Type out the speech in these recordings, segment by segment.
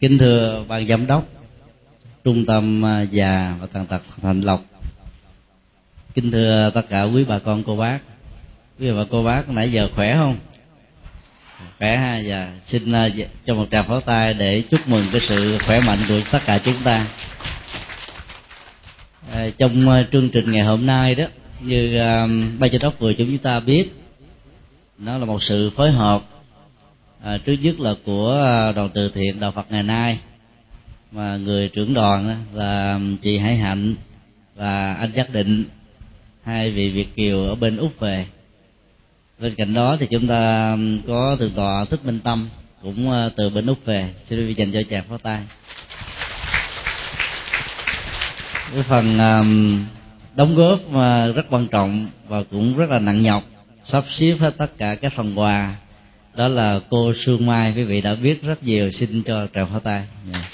kính thưa ban giám đốc trung tâm à, già và tàn tật thành lộc. Kính thưa tất cả quý bà con cô bác. Quý bà cô bác nãy giờ khỏe không? Khỏe ha và xin à, dạ, cho một tràng pháo tay để chúc mừng cái sự khỏe mạnh của tất cả chúng ta. À, trong à, chương trình ngày hôm nay đó như uh, ban giám đốc vừa chúng ta biết nó là một sự phối hợp à, trước nhất là của à, đoàn từ thiện đạo Phật ngày nay. Mà người trưởng đoàn là chị Hải Hạnh và anh Giác Định hai vị Việt kiều ở bên úc về. Bên cạnh đó thì chúng ta có thượng tọa thích minh tâm cũng à, từ bên úc về. Xin quý vị dành cho chàng phó tay. Cái phần đóng góp rất quan trọng và cũng rất là nặng nhọc sắp xếp hết tất cả các phần quà đó là cô Sương Mai quý vị đã biết rất nhiều xin cho tràng pháo tay. Yeah.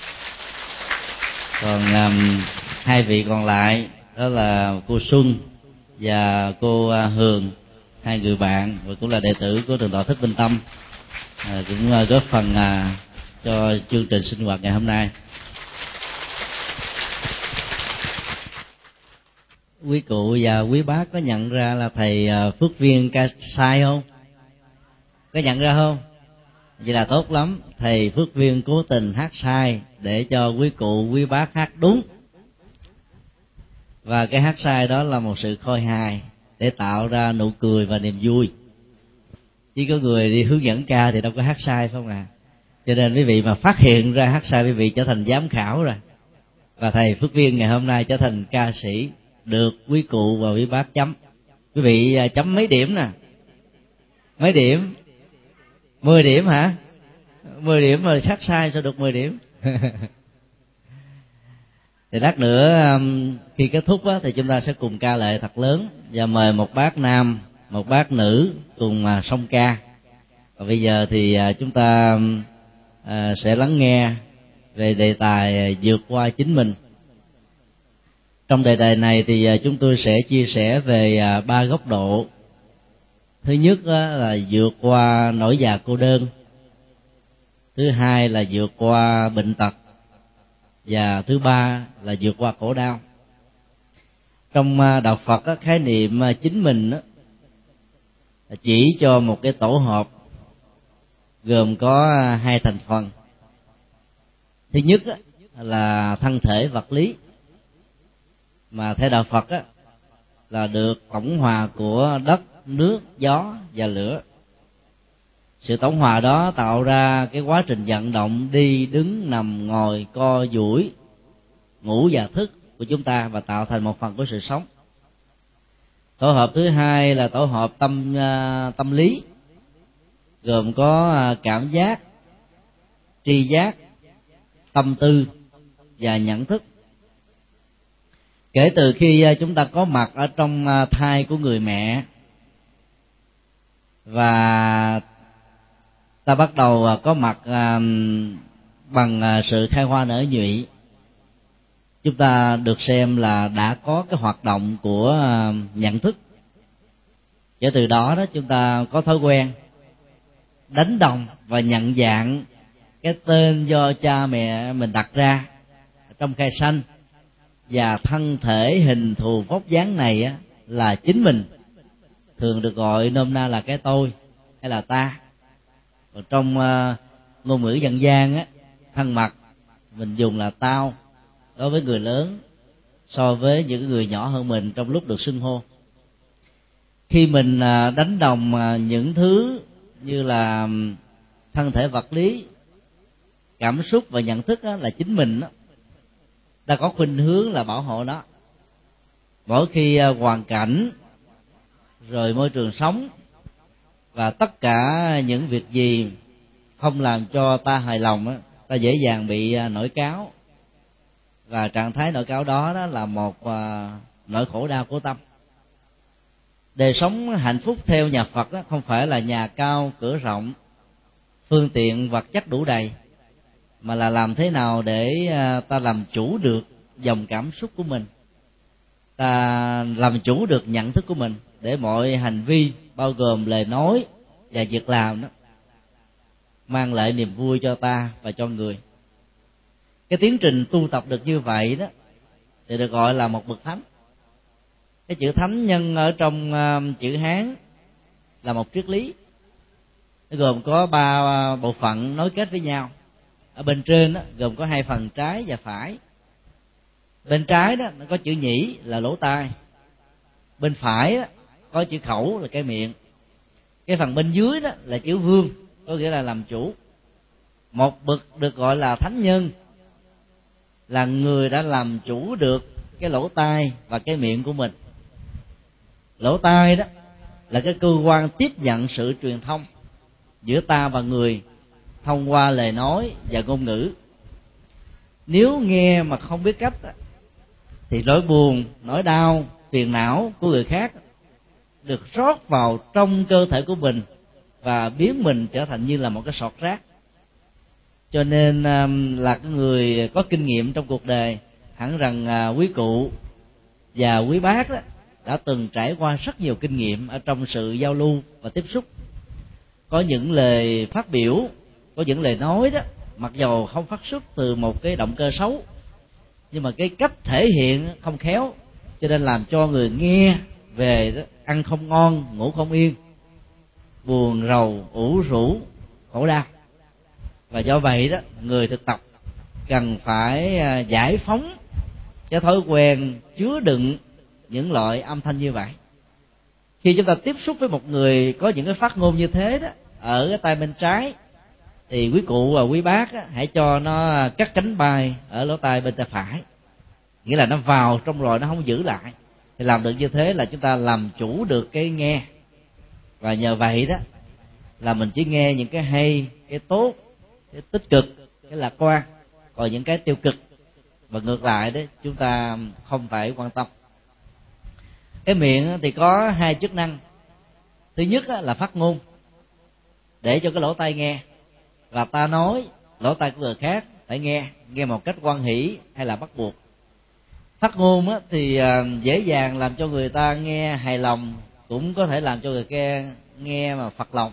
Còn um, hai vị còn lại đó là cô Xuân và cô uh, Hường hai người bạn và cũng là đệ tử của trường đạo thích minh tâm. À, cũng uh, góp phần uh, cho chương trình sinh hoạt ngày hôm nay. Quý cụ và quý bác có nhận ra là thầy à, phước viên ca sai không? Có nhận ra không? Vậy là tốt lắm. Thầy phước viên cố tình hát sai để cho quý cụ, quý bác hát đúng. Và cái hát sai đó là một sự khôi hài để tạo ra nụ cười và niềm vui. Chỉ có người đi hướng dẫn ca thì đâu có hát sai không à cho nên quý vị mà phát hiện ra hát sai, quý vị trở thành giám khảo rồi. Và thầy phước viên ngày hôm nay trở thành ca sĩ được quý cụ và quý bác chấm. Quý vị à, chấm mấy điểm nè? Mấy điểm? Mười điểm hả? Mười điểm mà sát sai sao được mười điểm. Thì lát nữa um, khi kết thúc á, thì chúng ta sẽ cùng ca lệ thật lớn và mời một bác nam một bác nữ cùng à, song ca. Và bây giờ thì à, chúng ta um, à, sẽ lắng nghe về đề tài vượt qua chính mình. Trong đề tài này thì chúng tôi sẽ chia sẻ về ba góc độ thứ nhất là vượt qua nỗi già cô đơn. Thứ hai là vượt qua bệnh tật. Và thứ ba là vượt qua khổ đau. Trong à, đạo phật khái niệm à, chính mình chỉ cho một cái tổ hợp gồm có à, hai thành phần. Thứ nhất là thân thể vật lý, mà theo đạo phật là được tổng hòa của đất nước, gió và lửa. Sự tổng hòa đó tạo ra cái quá trình vận động đi, đứng, nằm, ngồi, co, duỗi, ngủ và thức của chúng ta và tạo thành một phần của sự sống. Tổ hợp thứ hai là tổ hợp tâm à, tâm lý, gồm có à, cảm giác, tri giác, tâm tư và nhận thức. Kể từ khi à, chúng ta có mặt ở trong thai của người mẹ và ta bắt đầu à, có mặt à, bằng à, sự khai hoa nở nhụy. Chúng ta được xem là đã có cái hoạt động của nhận thức. Kể từ đó đó chúng ta có thói quen đánh đồng và nhận dạng cái tên do cha mẹ mình đặt ra trong khai sanh. Và thân thể hình thù vóc dáng này á, là chính mình thường được gọi nôm na là cái tôi hay là ta. Còn trong uh, ngôn ngữ dân gian á thân mật mình dùng là tao đối với người lớn so với những người nhỏ hơn mình trong lúc được xưng hô. Khi mình uh, đánh đồng uh, những thứ như là thân thể vật lý cảm xúc và nhận thức là chính mình đó, ta có khuynh hướng là bảo hộ nó. Mỗi khi hoàn cảnh rồi môi trường sống và tất cả những việc gì không làm cho ta hài lòng á, ta dễ dàng bị à, nổi cáo. Và trạng thái nổi cáo đó đó là một à, nỗi khổ đau của tâm. Đời sống hạnh phúc theo nhà phật đó không phải là nhà cao, cửa rộng, phương tiện, vật chất đủ đầy, mà là làm thế nào để à, ta làm chủ được dòng cảm xúc của mình ta làm chủ được nhận thức của mình để mọi hành vi bao gồm lời nói và việc làm đó mang lại niềm vui cho ta và cho người. Cái tiến trình tu tập được như vậy đó thì được gọi là một bậc thánh. Cái chữ thánh nhân ở trong uh, chữ hán là một triết lý. Nó gồm có ba uh, bộ phận nối kết với nhau. Ở bên trên đó, gồm có hai phần trái và phải bên trái đó nó có chữ nhĩ là lỗ tai. Bên phải đó, có chữ khẩu là cái miệng. Cái phần bên dưới đó là chữ vương có nghĩa là làm chủ. Một bậc được gọi là thánh nhân là người đã làm chủ được cái lỗ tai và cái miệng của mình. Lỗ tai đó là cái cơ quan tiếp nhận sự truyền thông giữa ta và người thông qua lời nói và ngôn ngữ. Nếu nghe mà không biết cách thì nỗi buồn, nỗi đau, phiền não của người khác được rót vào trong cơ thể của mình và biến mình trở thành như là một cái sọt rác. Cho nên um, là người có kinh nghiệm trong cuộc đời hẳn rằng à, quý cụ và quý bác đó đã từng trải qua rất nhiều kinh nghiệm ở trong sự giao lưu và tiếp xúc. Có những lời phát biểu, có những lời nói đó, mặc dầu không phát xuất từ một cái động cơ xấu nhưng mà cái cách thể hiện không khéo cho nên làm cho người nghe về đó, ăn không ngon ngủ không yên buồn rầu ủ rũ khổ đau. Và do vậy đó người thực tập cần phải à, giải phóng cái thói quen chứa đựng những loại âm thanh như vậy. Khi chúng ta tiếp xúc với một người có những cái phát ngôn như thế đó ở cái tay bên trái thì quý cụ và quý bác á, hãy cho nó à, cắt cánh bay ở lỗ tai bên tay phải. Nghĩa là nó vào trong rồi nó không giữ lại. Thì làm được như thế là chúng ta làm chủ được cái nghe. Và nhờ vậy đó là mình chỉ nghe những cái hay cái tốt cái tích cực cái lạc quan. Còn những cái tiêu cực. Và ngược lại đấy chúng ta không phải quan tâm. Cái miệng thì có hai chức năng. Thứ nhất là phát ngôn. Để cho cái lỗ tai nghe là ta nói lỗ tai của người khác phải nghe nghe một cách quan hỷ hay là bắt buộc. Phát ngôn á, thì à, dễ dàng làm cho người ta nghe hài lòng cũng có thể làm cho người kia nghe mà phật lòng.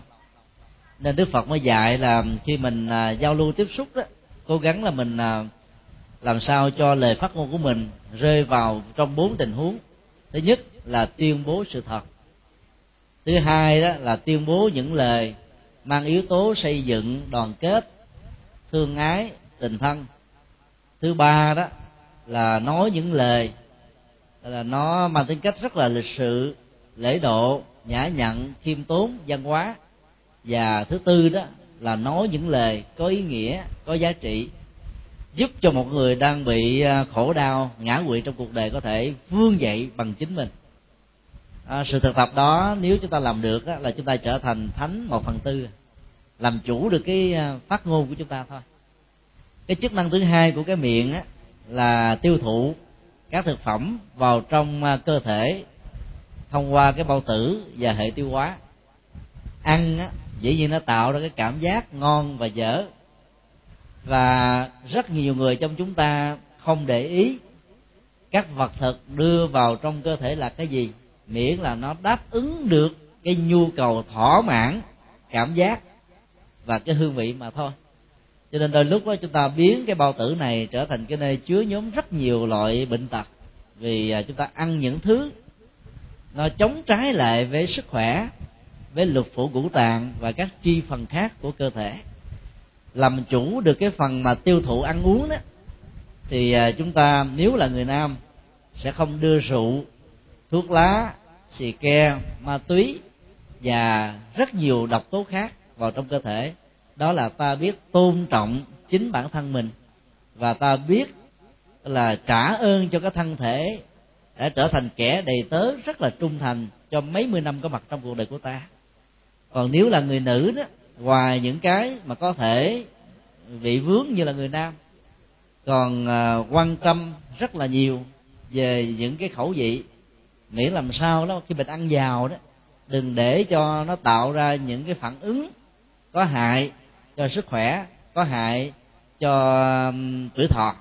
Nên đức phật mới dạy là khi mình à, giao lưu tiếp xúc đó cố gắng là mình à, làm sao cho lời phát ngôn của mình rơi vào trong bốn tình huống. Thứ nhất là tuyên bố sự thật. Thứ hai đó là tuyên bố những lời mang yếu tố xây dựng đoàn kết, thương ái, tình thân. Thứ ba đó là nói những lời, là nó mang tính cách rất là lịch sự, lễ độ, nhã nhặn, khiêm tốn, văn hóa. Và thứ tư đó là nói những lời có ý nghĩa, có giá trị, giúp cho một người đang bị à, khổ đau, ngã quỵ trong cuộc đời có thể vươn dậy bằng chính mình à, sự thực tập đó nếu chúng ta làm được á, là chúng ta trở thành thánh một phần tư làm chủ được cái à, phát ngôn của chúng ta thôi. Cái chức năng thứ hai của cái miệng á, là tiêu thụ các thực phẩm vào trong à, cơ thể thông qua cái bao tử và hệ tiêu hóa. Ăn á, dĩ nhiên nó tạo ra cái cảm giác ngon và dở. Và rất nhiều người trong chúng ta không để ý các vật thực đưa vào trong cơ thể là cái gì miễn là nó đáp ứng được cái nhu cầu thỏa mãn, cảm giác và cái hương vị mà thôi. Cho nên đôi lúc đó chúng ta biến cái bao tử này trở thành cái nơi chứa nhóm rất nhiều loại bệnh tật vì à, chúng ta ăn những thứ nó chống trái lại với sức khỏe, với lục phủ ngũ tạng và các chi phần khác của cơ thể. Làm chủ được cái phần mà tiêu thụ ăn uống đó, thì à, chúng ta, nếu là người nam, sẽ không đưa rượu, thuốc lá xì ke, ma túy và rất nhiều độc tố khác vào trong cơ thể. Đó là ta biết tôn trọng chính bản thân mình và ta biết là trả ơn cho cái thân thể đã trở thành kẻ đầy tớ rất là trung thành cho mấy mươi năm có mặt trong cuộc đời của ta. Còn nếu là người nữ đó, ngoài những cái mà có thể bị vướng như là người nam, còn à, quan tâm rất là nhiều về những cái khẩu vị miễn làm sao đó khi mình ăn vào đó, đừng để cho nó tạo ra những cái phản ứng có hại cho sức khỏe, có hại cho tuổi thọ.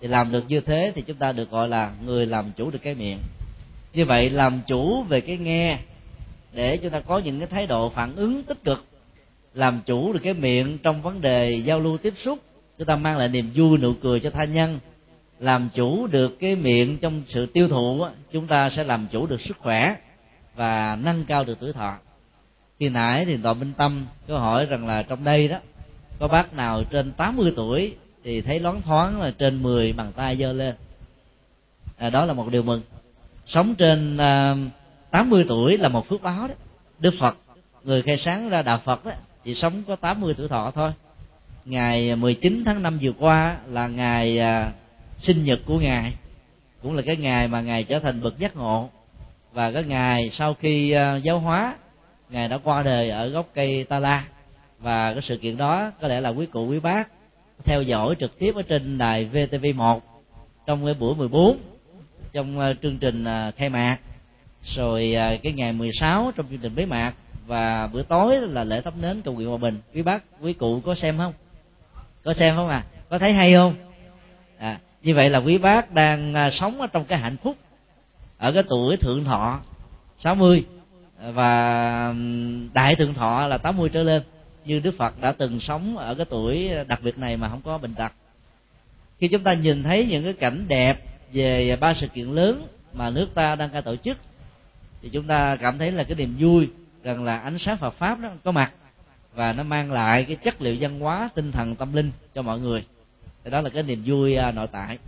Thì làm được như thế thì chúng ta được gọi là người làm chủ được cái miệng. Như vậy làm chủ về cái nghe, để chúng ta có những cái thái độ phản ứng tích cực, làm chủ được cái miệng trong vấn đề giao lưu tiếp xúc, chúng ta mang lại niềm vui nụ cười cho tha nhân làm chủ được cái miệng trong sự tiêu thụ chúng ta sẽ làm chủ được sức khỏe và nâng cao được tuổi thọ. Khi nãy thì toàn minh tâm có hỏi rằng là trong đây đó có bác nào trên 80 tuổi thì thấy loáng thoáng là trên 10 bàn tay giơ lên? À, đó là một điều mừng. Sống trên uh, à, 80 tuổi là một phước báo đó. Đức phật người khai sáng ra đạo phật đó chỉ sống có 80 tuổi thọ thôi. Ngày 19 tháng 5 vừa qua là ngày à, sinh nhật của ngài. Cũng là cái ngày mà ngài trở thành bậc giác ngộ. Và cái ngày sau khi ờ, giáo hóa ngài đã qua đời ở gốc cây ta la. Và cái sự kiện đó có lẽ là quý cụ quý bác theo dõi trực tiếp ở trên đài VTV1 trong cái buổi 14 trong ờ, chương trình ờ, khai mạc. Rồi cái ngày 16 trong chương trình bế mạc. Và bữa tối là lễ thắp nến cầu nguyện hòa bình. Quý bác quý cụ có xem không? Có xem không à? Có thấy hay không? À, như vậy là quý bác đang à, sống ở trong cái hạnh phúc, ở cái tuổi thượng thọ 60 và đại thượng thọ là 80 trở lên, như Đức Phật đã từng sống ở cái tuổi đặc biệt này mà không có bệnh tật. Khi chúng ta nhìn thấy những cái cảnh đẹp về ba sự kiện lớn mà nước ta đang ca tổ chức, thì chúng ta cảm thấy là cái niềm vui, rằng là ánh sáng Phật pháp nó có mặt và nó mang lại cái chất liệu văn hóa tinh thần tâm linh cho mọi người thì đó là cái niềm vui à, nội tại.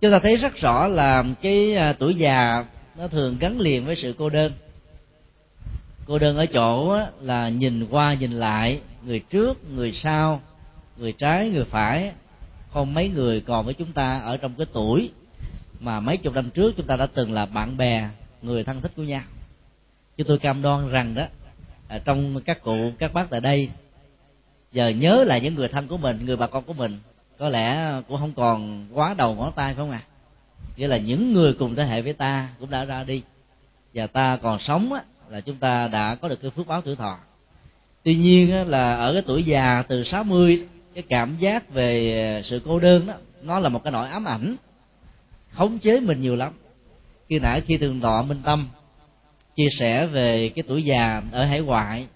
Chúng ta thấy rất rõ là cái à, tuổi già nó thường gắn liền với sự cô đơn. Cô đơn ở chỗ là nhìn qua, nhìn lại, người trước, người sau, người trái, người phải. Không mấy người còn với chúng ta ở trong cái tuổi mà mấy chục năm trước chúng ta đã từng là bạn bè, người thân thích của nhau. Chứ tôi cam đoan rằng đó à, trong các cụ, các bác tại đây giờ nhớ lại những người thân của mình người bà con của mình. Có lẽ cũng không còn quá đầu ngón tay phải không à nghĩa là những người cùng thế hệ với ta cũng đã ra đi. Và ta còn sống á, là chúng ta đã có được cái phước báo tuổi thọ. Tuy nhiên á, là ở cái tuổi già từ 60 cái cảm giác về sự cô đơn đó nó là một cái nỗi ám ảnh khống chế mình nhiều lắm. Khi nãy khi thường đọ minh tâm chia sẻ về cái tuổi già ở hải ngoại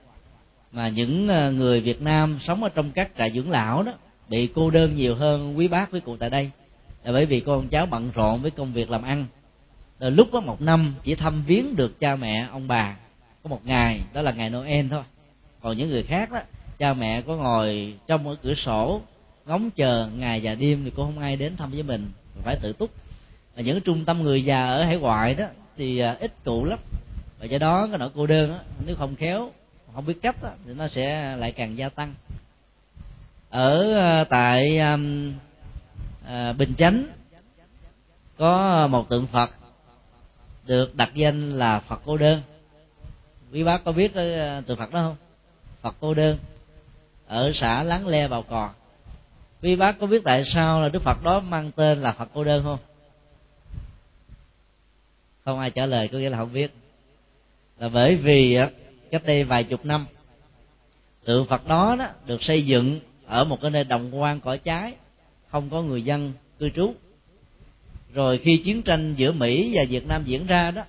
mà những ờ, người Việt Nam sống ở trong các trại dưỡng lão đó bị cô đơn nhiều hơn quý bác với cụ tại đây. Là bởi vì con cháu bận rộn với công việc làm ăn. Là lúc có một năm chỉ thăm viếng được cha mẹ ông bà. Có một ngày đó là ngày Noel thôi. Còn những người khác đó cha mẹ có ngồi trong ở cửa sổ ngóng chờ ngày và đêm thì cũng không ai đến thăm với mình phải tự túc. Và những trung tâm người già ở hải ngoại đó thì ờ, ít cụ lắm. Và do đó cái nỗi cô đơn đó, nếu không khéo không biết cách đó, thì nó sẽ lại càng gia tăng. Ở ờ, tại um, à, bình chánh có một tượng phật được đặt danh là phật cô đơn. Quý bác có biết ờ, tượng phật đó không? Phật cô đơn ở xã láng le bào cò. Quý bác có biết tại sao là đức phật đó mang tên là phật cô đơn không? Không ai trả lời có nghĩa là không biết. Là bởi vì cách đây vài chục năm tượng phật đó, đó được xây dựng ở một cái nơi đồng quan cỏ trái không có người dân cư trú. Rồi khi chiến tranh giữa mỹ và việt nam diễn ra đó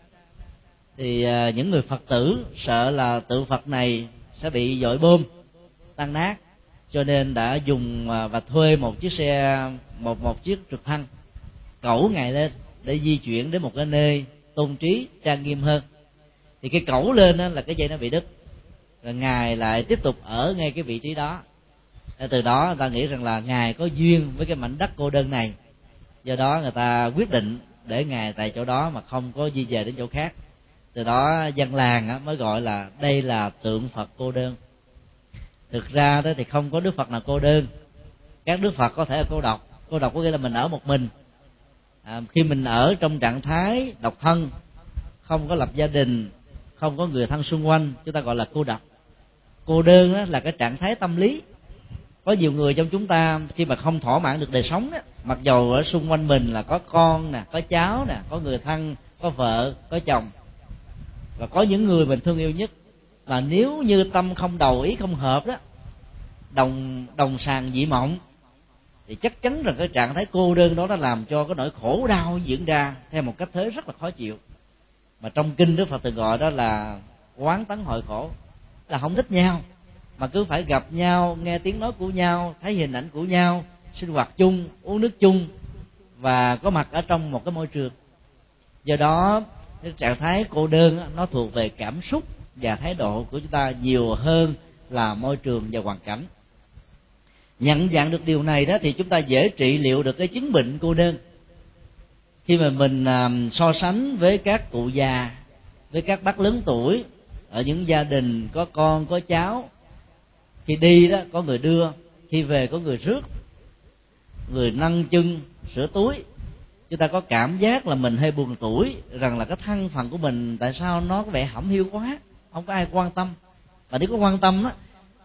thì à, những người phật tử sợ là tượng phật này sẽ bị dội bom tan nát cho nên đã dùng à, và thuê một chiếc xe một một chiếc trực thăng cẩu ngày lên để di chuyển đến một cái nơi tôn trí trang nghiêm hơn thì cái cẩu lên đó là cái dây nó bị đứt. Rồi ngài lại tiếp tục ở ngay cái vị trí đó. Từ đó người ta nghĩ rằng là ngài có duyên với cái mảnh đất cô đơn này. Do đó người ta quyết định để ngài tại chỗ đó mà không có di về đến chỗ khác. Từ đó dân làng mới gọi là đây là tượng phật cô đơn. Thực ra đó thì không có đức phật nào cô đơn. Các đức phật có thể là cô độc. Cô độc có nghĩa là mình ở một mình. À, khi mình ở trong trạng thái độc thân không có lập gia đình không có người thân xung quanh chúng ta gọi là cô độc cô đơn đó là cái trạng thái tâm lý. Có nhiều người trong chúng ta khi mà không thỏa mãn được đời sống đó, mặc dầu ở xung quanh mình là có con nè có cháu nè có người thân có vợ có chồng. Và có những người mình thương yêu nhất. Mà nếu như tâm không đầu ý không hợp đó đồng đồng sàng dị mộng thì chắc chắn rằng cái trạng thái cô đơn đó nó làm cho cái nỗi khổ đau diễn ra theo một cách thế rất là khó chịu mà trong kinh đức phật từng gọi đó là quán tấn hội khổ. Là không thích nhau, mà cứ phải gặp nhau, nghe tiếng nói của nhau, thấy hình ảnh của nhau, sinh hoạt chung, uống nước chung, và có mặt ở trong một cái môi trường. Do đó, cái trạng thái cô đơn nó thuộc về cảm xúc và thái độ của chúng ta nhiều hơn là môi trường và hoàn cảnh. Nhận dạng được điều này đó thì chúng ta dễ trị liệu được cái chứng bệnh cô đơn khi mà mình à, so sánh với các cụ già, với các bác lớn tuổi, ở những gia đình có con, có cháu, khi đi đó có người đưa, khi về có người rước, người nâng chân, sửa túi, chúng ta có cảm giác là mình hơi buồn tuổi, rằng là cái thân phận của mình tại sao nó có vẻ hỏng hiu quá, không có ai quan tâm. Và nếu có quan tâm á,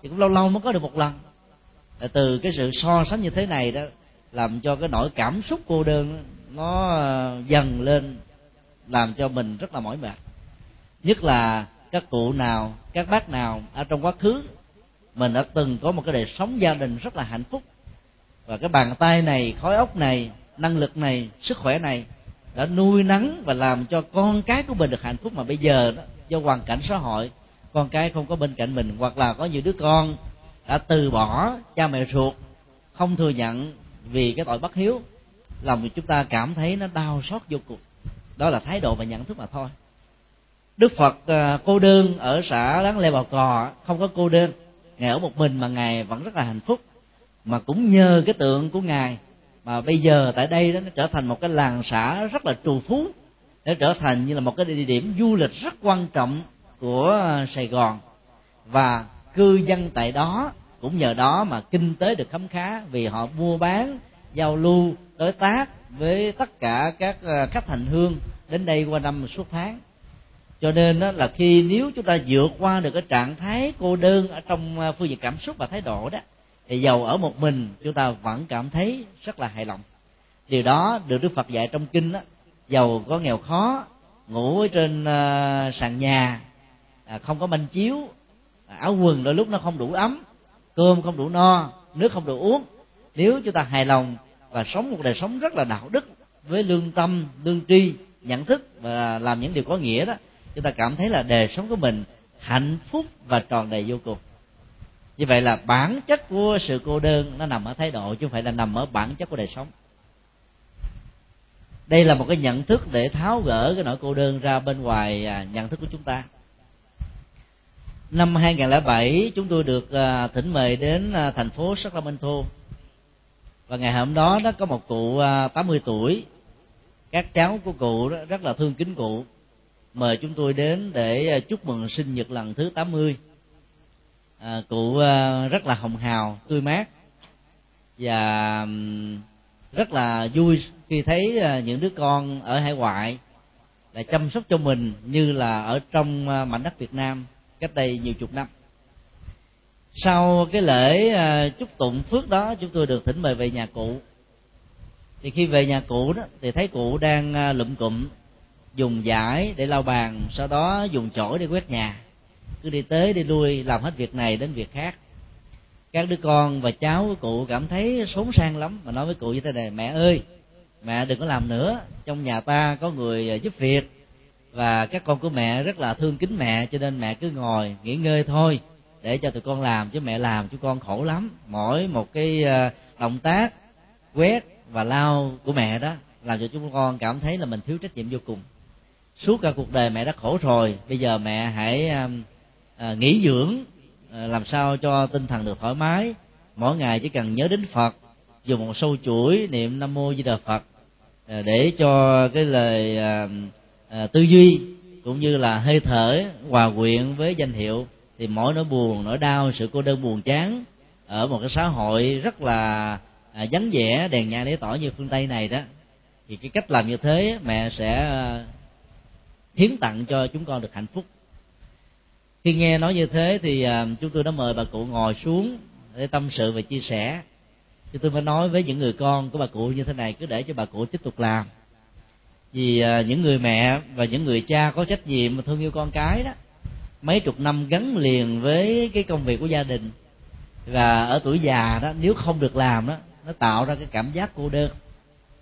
thì cũng lâu lâu mới có được một lần. Từ cái sự so sánh như thế này đó, làm cho cái nỗi cảm xúc cô đơn nó ờ, dần lên, làm cho mình rất là mỏi mệt. Nhất là các cụ nào, các bác nào ở trong quá khứ, mình đã từng có một cái đời sống gia đình rất là hạnh phúc. Và cái bàn tay này, khói ốc này, năng lực này, sức khỏe này đã nuôi nắng và làm cho con cái của mình được hạnh phúc. Mà bây giờ đó, do hoàn cảnh xã hội, con cái không có bên cạnh mình, hoặc là có nhiều đứa con đã từ bỏ, cha mẹ ruột, không thừa nhận vì cái tội bất hiếu lòng chúng ta cảm thấy nó đau xót vô cùng. Đó là thái độ và nhận thức mà thôi. Đức phật à, cô đơn ở xã láng lê bào cò, không có cô đơn. Ngài ở một mình mà ngài vẫn rất là hạnh phúc. Mà cũng nhờ cái tượng của ngài, mà bây giờ tại đây đó nó trở thành một cái làng xã rất là trù phú. Để trở thành như là một cái địa điểm du lịch rất quan trọng của sài gòn. Và cư dân tại đó cũng nhờ đó mà kinh tế được khấm khá vì họ mua bán giao lưu, đối tác với tất cả các ờ, khách hành hương đến đây qua năm suốt tháng. Cho nên đó là khi nếu chúng ta vượt qua được cái trạng thái cô đơn ở trong ờ, phương diện cảm xúc và thái độ đó, thì giàu ở một mình, chúng ta vẫn cảm thấy rất là hài lòng. Điều đó được đức phật dạy trong kinh đó giàu có nghèo khó, ngủ ở trên ờ, sàn nhà à, không có manh chiếu à, áo quần đôi lúc nó không đủ ấm, cơm không đủ no, nước không đủ uống. Nếu chúng ta hài lòng và sống một đời sống rất là đạo đức, với lương tâm, lương tri, nhận thức và làm những điều có nghĩa đó, chúng ta cảm thấy là đời sống của mình hạnh phúc và tròn đầy vô cùng. Như vậy là bản chất của sự cô đơn nó nằm ở thái độ, chứ không phải là nằm ở bản chất của đời sống. Đây là một cái nhận thức để tháo gỡ cái nỗi cô đơn ra bên ngoài à, nhận thức của chúng ta. Năm 2007 chúng tôi được à, thỉnh mời đến à, thành phố Sacramento và ngày hôm đó đó có một cụ à, 80 tuổi. Các cháu của cụ rất là thương kính cụ. Mời chúng tôi đến để à, chúc mừng sinh nhật lần thứ 80 à, cụ à, rất là hồng hào tươi mát. Và rất là vui khi thấy những đứa con ở hải ngoại là chăm sóc cho mình như là ở trong mảnh đất Việt Nam cách đây nhiều chục năm sau cái lễ à, chúc tụng phước đó, chúng tôi được thỉnh mời về nhà cụ. Thì khi về nhà cụ đó, thì thấy cụ đang à, lụm cụm, dùng giải để lau bàn, sau đó dùng chổi để quét nhà. Cứ đi tới đi lui, làm hết việc này đến việc khác. Các đứa con và cháu của cụ cảm thấy xốn sang lắm, mà nói với cụ như thế này, mẹ ơi, mẹ đừng có làm nữa. Trong nhà ta có người à, giúp việc, và các con của mẹ rất là thương kính mẹ, cho nên mẹ cứ ngồi nghỉ ngơi thôi để cho tụi con làm chứ mẹ làm chúng con khổ lắm. Mỗi một cái ờ, động tác quét và lau của mẹ đó làm cho chúng con cảm thấy là mình thiếu trách nhiệm vô cùng. Suốt cả cuộc đời mẹ đã khổ rồi bây giờ mẹ hãy à, nghỉ dưỡng à, làm sao cho tinh thần được thoải mái. Mỗi ngày chỉ cần nhớ đến phật dùng một sâu chuỗi niệm nam mô di đà phật à, để cho cái lời à, à, tư duy cũng như là hơi thở hòa quyện với danh hiệu thì mỗi nỗi buồn nỗi đau sự cô đơn buồn chán ở một cái xã hội rất là à, vắng vẻ đèn nhà để tỏ như phương tây này đó thì cái cách làm như thế mẹ sẽ à, hiến tặng cho chúng con được hạnh phúc. Khi nghe nói như thế thì à, chúng tôi đã mời bà cụ ngồi xuống để tâm sự và chia sẻ. Chúng tôi mới nói với những người con của bà cụ như thế này cứ để cho bà cụ tiếp tục làm. Vì à, những người mẹ và những người cha có trách nhiệm mà thương yêu con cái đó mấy chục năm gắn liền với cái công việc của gia đình. Và ở tuổi già đó nếu không được làm đó nó tạo ra cái cảm giác cô đơn.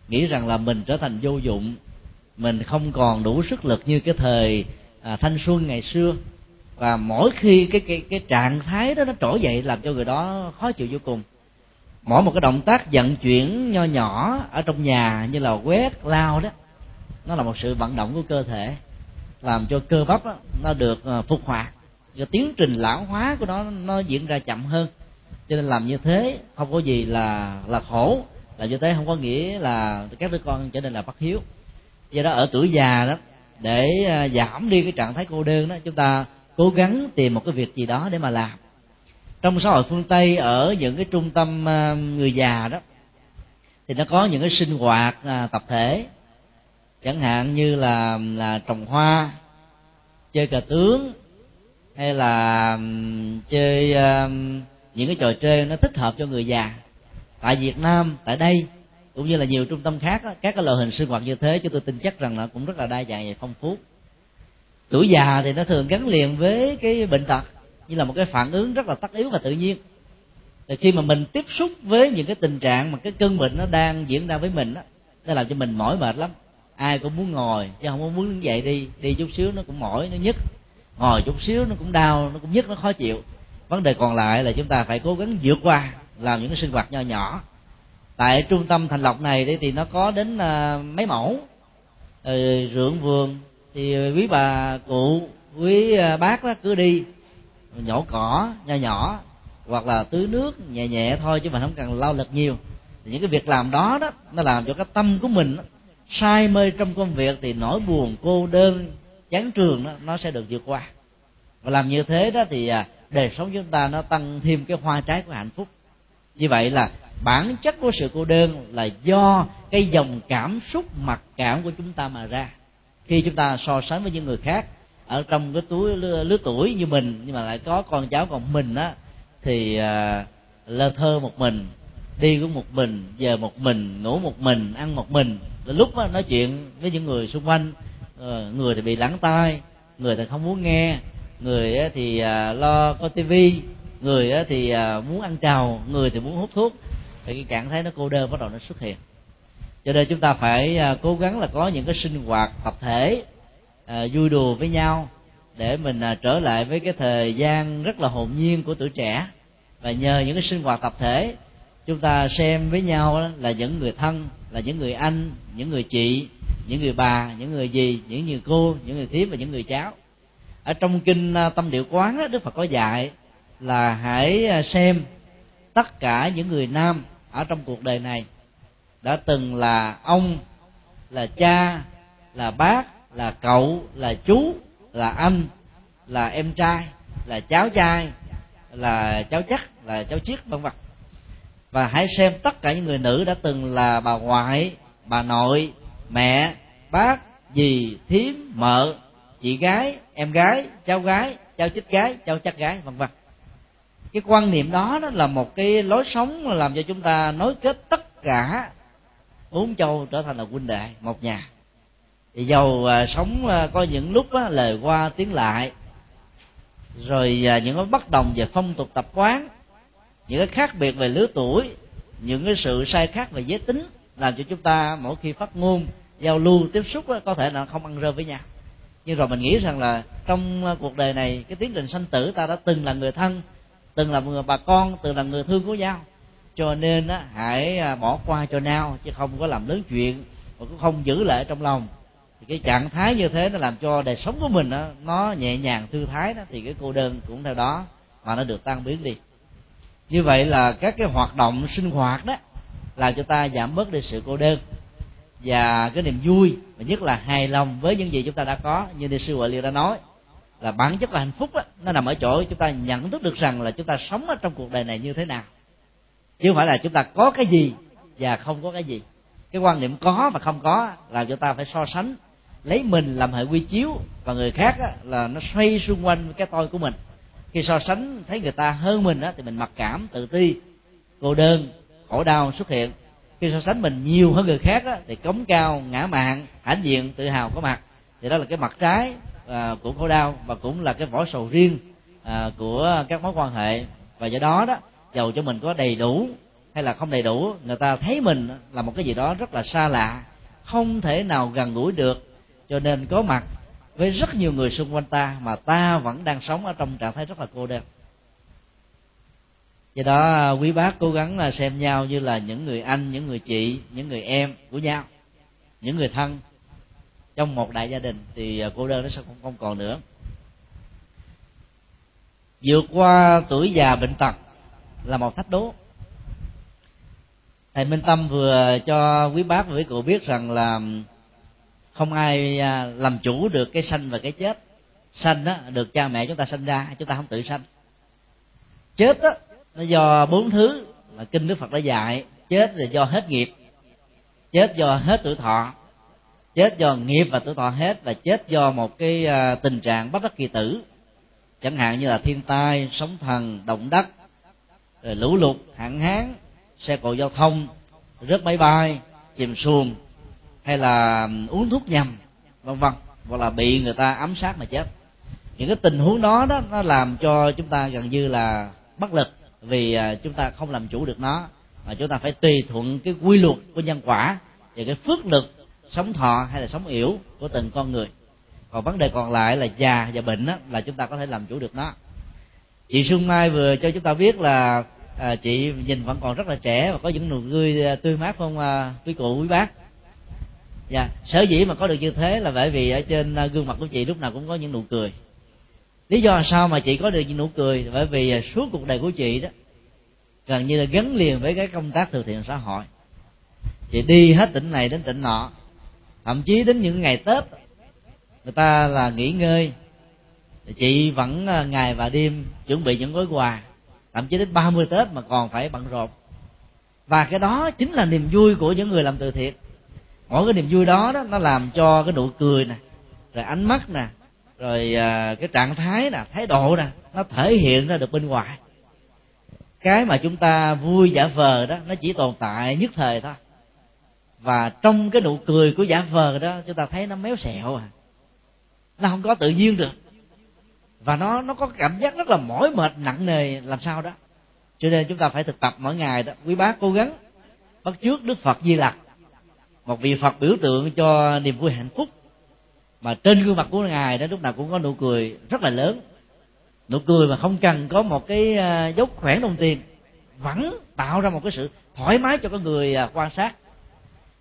Nghĩ rằng là mình trở thành vô dụng mình không còn đủ sức lực như cái thời à, thanh xuân ngày xưa. Và mỗi khi cái cái cái trạng thái đó nó trỗi dậy làm cho người đó khó chịu vô cùng. Mỗi một cái động tác vận chuyển nho nhỏ ở trong nhà như là quét lao đó nó là một sự vận động của cơ thể làm cho cơ bắp đó, nó được ờ, phục hoạt cái tiến trình lão hóa của nó nó diễn ra chậm hơn. Cho nên làm như thế không có gì là là khổ. Là như thế không có nghĩa là các đứa con trở nên là bất hiếu. Do đó ở tuổi già đó để ờ, giảm đi cái trạng thái cô đơn đó chúng ta cố gắng tìm một cái việc gì đó để mà làm. Trong xã hội phương tây ở những cái trung tâm ờ, người già đó thì nó có những cái sinh hoạt à, tập thể chẳng hạn như là là trồng hoa chơi cờ tướng hay là chơi những cái trò chơi nó thích hợp cho người già. Tại việt nam tại đây cũng như là nhiều trung tâm khác đó, các cái loại hình sinh hoạt như thế cho tôi tin chắc rằng là cũng rất là đa dạng và phong phú. Tuổi già thì nó thường gắn liền với cái bệnh tật như là một cái phản ứng rất là tất yếu và tự nhiên. Thì khi mà mình tiếp xúc với những cái tình trạng mà cái cơn bệnh nó đang diễn ra với mình đó nó làm cho mình mỏi mệt lắm ai cũng muốn ngồi chứ không có muốn đứng dậy đi đi chút xíu nó cũng mỏi nó nhức. Ngồi chút xíu nó cũng đau nó cũng nhức nó khó chịu. Vấn đề còn lại là chúng ta phải cố gắng vượt qua làm những cái sinh hoạt nho nhỏ. Tại trung tâm thành lộc này thì nó có đến à, mấy mẫu. Ừ, ruộng vườn thì quý bà cụ quý à, bác đó cứ đi. Nhổ cỏ nho nhỏ hoặc là tưới nước nhẹ nhẹ thôi chứ mình không cần lao lực nhiều. Thì những cái việc làm đó đó nó làm cho cái tâm của mình say mê trong công việc thì nỗi buồn cô đơn chán trường đó nó sẽ được vượt qua. Và làm như thế đó thì à, đời sống chúng ta nó tăng thêm cái hoa trái của hạnh phúc. Như vậy là bản chất của sự cô đơn là do cái dòng cảm xúc mặc cảm của chúng ta mà ra. Khi chúng ta so sánh với những người khác ở trong cái túi lứa tuổi như mình nhưng mà lại có con cháu còn mình á thì uh, lơ thơ một mình đi cũng một mình về một mình ngủ một mình ăn một mình lúc đó, nói chuyện với những người xung quanh ờ, người thì bị lắng tai người thì không muốn nghe người thì à, lo coi tivi người thì à, muốn ăn trầu người thì muốn hút thuốc thì cái trạng thái nó cô đơn bắt đầu nó xuất hiện. Cho nên chúng ta phải à, cố gắng là có những cái sinh hoạt tập thể vui đùa với nhau để mình trở lại với cái thời gian rất là hồn nhiên của tuổi trẻ. Và nhờ những cái sinh hoạt tập thể chúng ta xem với nhau là những người thân là những người anh những người chị những người bà những người gì những người cô những người thím và những người cháu. Ở trong kinh à, tâm điệu quán đó, đức phật có dạy là hãy à, xem tất cả những người nam ở trong cuộc đời này đã từng là ông là cha là bác là cậu là chú là anh là em trai là cháu trai là cháu chắc là cháu chiếc vân vân và hãy xem tất cả những người nữ đã từng là bà ngoại, bà nội, mẹ, bác, dì, thím, mợ, chị gái, em gái, cháu gái, cháu chích gái, cháu chắc gái, vân vân. Cái quan niệm đó đó là một cái lối sống làm cho chúng ta nối kết tất cả bốn châu trở thành là huynh đệ, một nhà. Thì dầu à, sống à, có những lúc lời qua tiếng lại, rồi à, những cái bất đồng về phong tục tập quán những cái khác biệt về lứa tuổi những cái sự sai khác về giới tính làm cho chúng ta mỗi khi phát ngôn giao lưu tiếp xúc có thể là không ăn rơi với nhau. Nhưng rồi mình nghĩ rằng là trong ờ, cuộc đời này cái tiến trình sanh tử ta đã từng là người thân từng là người bà con từng là người thương của nhau. Cho nên á, hãy à, bỏ qua cho nhau chứ không có làm lớn chuyện và cũng không giữ lại trong lòng. Thì cái trạng thái như thế nó làm cho đời sống của mình đó, nó nhẹ nhàng thư thái đó thì cái cô đơn cũng theo đó mà nó được tan biến đi như vậy là các cái hoạt động sinh hoạt đó làm cho ta giảm bớt đi sự cô đơn và cái niềm vui và nhất là hài lòng với những gì chúng ta đã có. Như đi sư Huệ Liêu đã nói là bản chất là hạnh phúc đó, nó nằm ở chỗ chúng ta nhận thức được rằng là chúng ta sống ở trong cuộc đời này như thế nào. Chứ không phải là chúng ta có cái gì và không có cái gì. Cái quan niệm có và không có làm cho ta phải so sánh lấy mình làm hệ quy chiếu và người khác là nó xoay xung quanh cái tôi của mình khi so sánh thấy người ta hơn mình á, thì mình mặc cảm tự ti cô đơn khổ đau xuất hiện. Khi so sánh mình nhiều hơn người khác á, thì cống cao ngã mạn hãnh diện tự hào có mặt. Thì đó là cái mặt trái à, của khổ đau và cũng là cái vỏ sầu riêng à, của các mối quan hệ. Và do đó đó dầu cho mình có đầy đủ hay là không đầy đủ người ta thấy mình là một cái gì đó rất là xa lạ không thể nào gần gũi được. Cho nên có mặt với rất nhiều người xung quanh ta mà ta vẫn đang sống ở trong trạng thái rất là cô đơn. Do đó à, quý bác cố gắng là xem nhau như là những người anh những người chị những người em của nhau những người thân trong một đại gia đình thì à, cô đơn nó sẽ không, không còn nữa. Vượt qua tuổi già bệnh tật là một thách đố. Thầy minh tâm vừa cho quý bác và quý cụ biết rằng là không ai à, làm chủ được cái sanh và cái chết. Sanh đó được cha mẹ chúng ta sanh ra, chúng ta không tự sanh. Chết đó nó do bốn thứ mà kinh đức phật đã dạy. Chết là do hết nghiệp. Chết do hết tuổi thọ. Chết do nghiệp và tuổi thọ hết và chết do một cái à, tình trạng bất đắc kỳ tử. Chẳng hạn như là thiên tai, sóng thần, động đất, rồi lũ lụt, hạn hán, xe cộ giao thông, rớt máy bay, chìm xuồng hay là uống thuốc nhầm vân vân hoặc là bị người ta ám sát mà chết. Những cái tình huống đó đó nó làm cho chúng ta gần như là bất lực vì à, chúng ta không làm chủ được nó. Mà chúng ta phải tùy thuận cái quy luật của nhân quả và cái phước lực sống thọ hay là sống yểu của từng con người. Còn vấn đề còn lại là già và bệnh đó, là chúng ta có thể làm chủ được nó. Chị xuân mai vừa cho chúng ta biết là à, chị nhìn vẫn còn rất là trẻ và có những nụ cười à, tươi mát không à, quý cụ quý bác? Dạ sở dĩ mà có được như thế là bởi vì ở trên ờ, gương mặt của chị lúc nào cũng có những nụ cười. Lý do sao mà chị có được những nụ cười? Bởi vì ờ, suốt cuộc đời của chị đó, gần như là gắn liền với cái công tác từ thiện xã hội. Chị đi hết tỉnh này đến tỉnh nọ, thậm chí đến những ngày tết, người ta là nghỉ ngơi. Chị vẫn ờ, ngày và đêm chuẩn bị những gói quà, thậm chí đến 30 tết mà còn phải bận rộn. Và cái đó chính là niềm vui của những người làm từ thiện mỗi cái niềm vui đó đó, nó làm cho cái nụ cười nè, rồi ánh mắt nè, rồi à, cái trạng thái nè, thái độ nè, nó thể hiện ra được bên ngoài. Cái mà chúng ta vui giả vờ đó, nó chỉ tồn tại nhất thời thôi. Và trong cái nụ cười của giả vờ đó, chúng ta thấy nó méo xẹo à. Nó không có tự nhiên được. Và nó nó có cảm giác rất là mỏi mệt, nặng nề, làm sao đó. Cho nên chúng ta phải thực tập mỗi ngày đó. Quý bác cố gắng bắt trước đức phật di lặc một vị phật biểu tượng cho niềm vui hạnh phúc. Mà trên gương mặt của ngài đó, lúc nào cũng có nụ cười rất là lớn. Nụ cười mà không cần có một cái à, dấu khoản đồng tiền. Vẫn tạo ra một cái sự thoải mái cho cái người à, quan sát.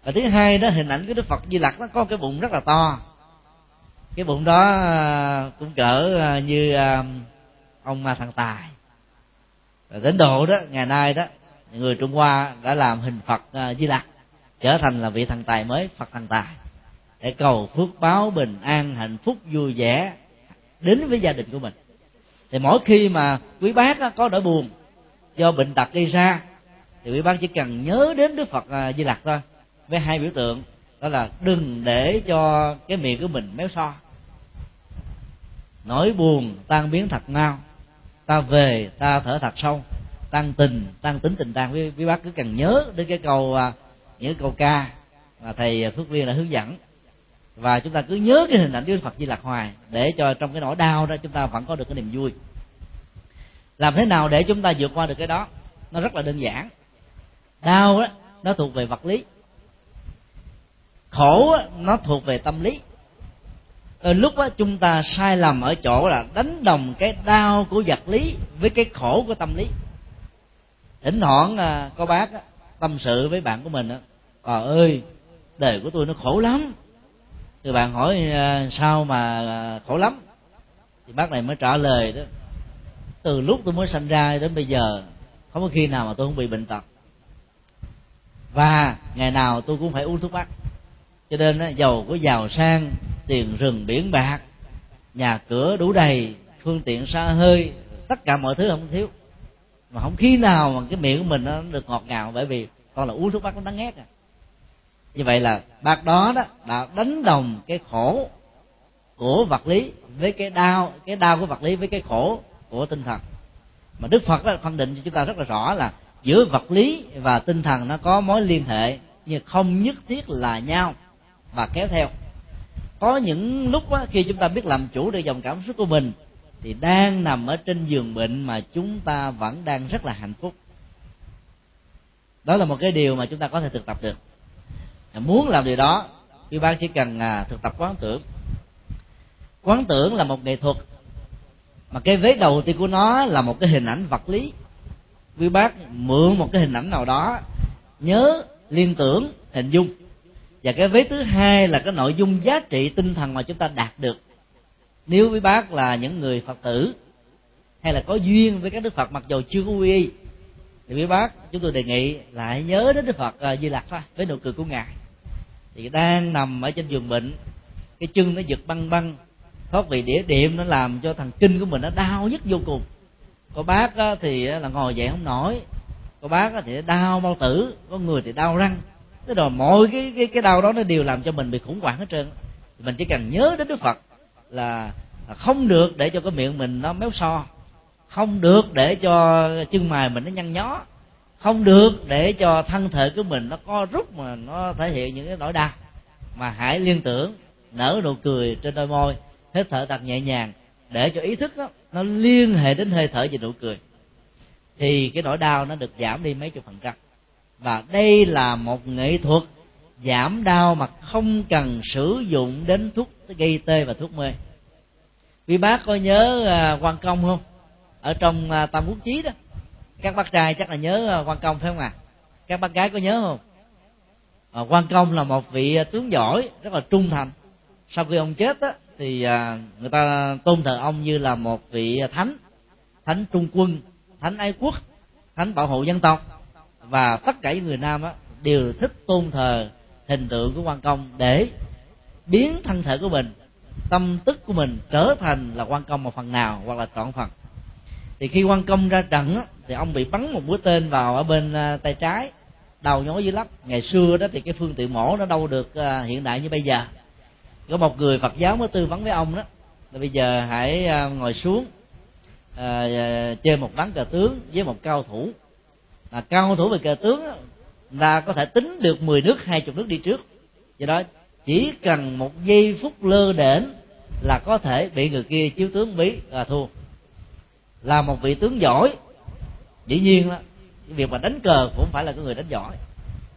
Và thứ hai đó, hình ảnh của đức phật di lặc nó có cái bụng rất là to. Cái bụng đó à, cũng cỡ như ông thằng tài. Và đến độ đó, ngày nay đó, người trung hoa đã làm hình phật di lặc trở thành là vị thần tài mới, phật thần tài. Để cầu phước báo bình an, hạnh phúc, vui vẻ đến với gia đình của mình. Thì mỗi khi mà quý bác có nỗi buồn do bệnh tật gây ra, thì quý bác chỉ cần nhớ đến đức phật à, di lặc thôi, với hai biểu tượng. Đó là đừng để cho cái miệng của mình méo so. Nỗi buồn tan biến thật mau. Ta về, ta thở thật sâu. Tăng tình, tăng tính tình tăng với quý bác cứ cần nhớ đến cái câu à, những câu ca mà thầy phước viên đã hướng dẫn. Và chúng ta cứ nhớ cái hình ảnh Đức Phật Di Lặc hoài để cho trong cái nỗi đau đó chúng ta vẫn có được cái niềm vui. Làm thế nào để chúng ta vượt qua được cái đó? Nó rất là đơn giản. Đau đó nó thuộc về vật lý. Khổ đó, nó thuộc về tâm lý. Ở lúc đó chúng ta sai lầm ở chỗ là đánh đồng cái đau của vật lý với cái khổ của tâm lý. Thỉnh thoảng à, có bác đó, tâm sự với bạn của mình đó à ơi đời của tôi nó khổ lắm. Thì bạn hỏi à, sao mà à, khổ lắm? Thì bác này mới trả lời đó từ lúc tôi mới sinh ra đến bây giờ không có khi nào mà tôi không bị bệnh tật. Và ngày nào tôi cũng phải uống thuốc bắc. Cho nên á, giàu có giàu sang tiền rừng biển bạc nhà cửa đủ đầy phương tiện xa hơi tất cả mọi thứ không thiếu. Mà không khi nào mà cái miệng của mình nó được ngọt ngào bởi vì con là uống thuốc bắc nó đáng ghét à như vậy là bác đó đó đã đánh đồng cái khổ của vật lý với cái đau cái đau của vật lý với cái khổ của tinh thần. Mà đức phật đã phân định cho chúng ta rất là rõ là giữa vật lý và tinh thần nó có mối liên hệ nhưng không nhất thiết là nhau và kéo theo. Có những lúc đó, khi chúng ta biết làm chủ được dòng cảm xúc của mình thì đang nằm ở trên giường bệnh mà chúng ta vẫn đang rất là hạnh phúc. Đó là một cái điều mà chúng ta có thể thực tập được muốn làm điều đó quý bác chỉ cần à, thực tập quán tưởng. Quán tưởng là một nghệ thuật mà cái vế đầu tiên của nó là một cái hình ảnh vật lý. Quý bác mượn một cái hình ảnh nào đó nhớ liên tưởng hình dung. Và cái vế thứ hai là cái nội dung giá trị tinh thần mà chúng ta đạt được. Nếu quý bác là những người phật tử hay là có duyên với các đức phật mặc dù chưa có quy y thì quý bác chúng tôi đề nghị lại nhớ đến đức phật à, di lặc thôi với nụ cười của ngài thì đang nằm ở trên giường bệnh, cái chân nó giật băng băng. Thoát vị đĩa điểm nó làm cho thằng kinh của mình nó đau nhất vô cùng. Có bác thì là ngồi dậy không nổi. Có bác thì đau bao tử, có người thì đau răng. Thế rồi mọi cái cái cái đau đó nó đều làm cho mình bị khủng hoảng hết trơn. Mình chỉ cần nhớ đến đức phật là không được để cho cái miệng mình nó méo so. Không được để cho chân mày mình nó nhăn nhó không được để cho thân thể của mình nó co rút mà nó thể hiện những cái nỗi đau. Mà hãy liên tưởng nở nụ cười trên đôi môi hít thở thật nhẹ nhàng để cho ý thức đó, nó liên hệ đến hơi thở và nụ cười. Thì cái nỗi đau nó được giảm đi mấy chục phần trăm. Và đây là một nghệ thuật giảm đau mà không cần sử dụng đến thuốc gây tê và thuốc mê. Quý bác có nhớ à, quan công không? Ở trong à, tam quốc chí đó các bác trai chắc là nhớ ờ, quan công phải không à các bác gái có nhớ không? Ờ, à, quan công là một vị ờ, tướng giỏi rất là trung thành. Sau khi ông chết á thì à, người ta tôn thờ ông như là một vị thánh thánh trung quân thánh ái quốc thánh bảo hộ dân tộc. Và tất cả những người nam á đều thích tôn thờ hình tượng của quan công để biến thân thể của mình tâm tức của mình trở thành là quan công một phần nào hoặc là trọn phần. Thì khi quan công ra trận á, thì ông bị bắn một mũi tên vào ở bên à, tay trái đầu nhói dưới lắp ngày xưa đó thì cái phương tiện mổ nó đâu được à, hiện đại như bây giờ. Có một người phật giáo mới tư vấn với ông đó là bây giờ hãy à, ngồi xuống à, chơi một ván cờ tướng với một cao thủ. Mà cao thủ về cờ tướng á, là có thể tính được 10 nước hai chục nước đi trước. Do đó chỉ cần một giây phút lơ đễnh là có thể bị người kia chiếu tướng bí là thua. Là một vị tướng giỏi dĩ nhiên đó cái việc mà đánh cờ cũng phải là cái người đánh giỏi.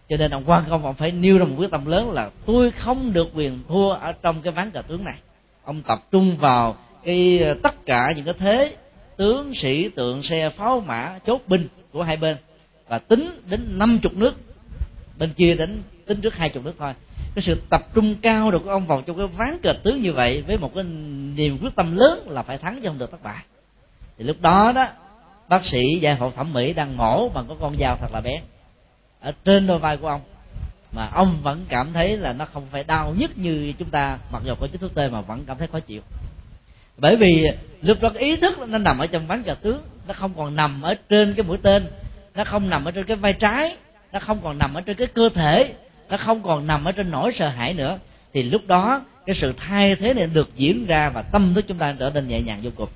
Cho nên ông quan công, ông phải nêu ra một quyết tâm lớn là tôi không được quyền thua ở trong cái ván cờ tướng này. Ông tập trung vào cái ờ, tất cả những cái thế tướng, sĩ, tượng, xe, pháo, mã, chốt binh của hai bên. Và tính đến năm chục nước, bên kia đến tính trước hai chục nước thôi. Cái sự tập trung cao được của ông vào trong cái ván cờ tướng như vậy với một cái niềm quyết tâm lớn là phải thắng chứ không được thất bại. Thì lúc đó đó bác sĩ giải phẫu thẩm mỹ đang mổ bằng có con dao thật là bé. Ở trên đôi vai của ông. Mà ông vẫn cảm thấy là nó không phải đau nhất như chúng ta, mặc dù có chích thuốc tê mà vẫn cảm thấy khó chịu. Bởi vì lúc đó cái ý thức nó nằm ở trong ván cờ tướng, nó không còn nằm ở trên cái mũi tên, nó không nằm ở trên cái vai trái, nó không còn nằm ở trên cái cơ thể, nó không còn nằm ở trên nỗi sợ hãi nữa. Thì lúc đó cái sự thay thế này được diễn ra và tâm thức chúng ta trở nên nhẹ nhàng vô cùng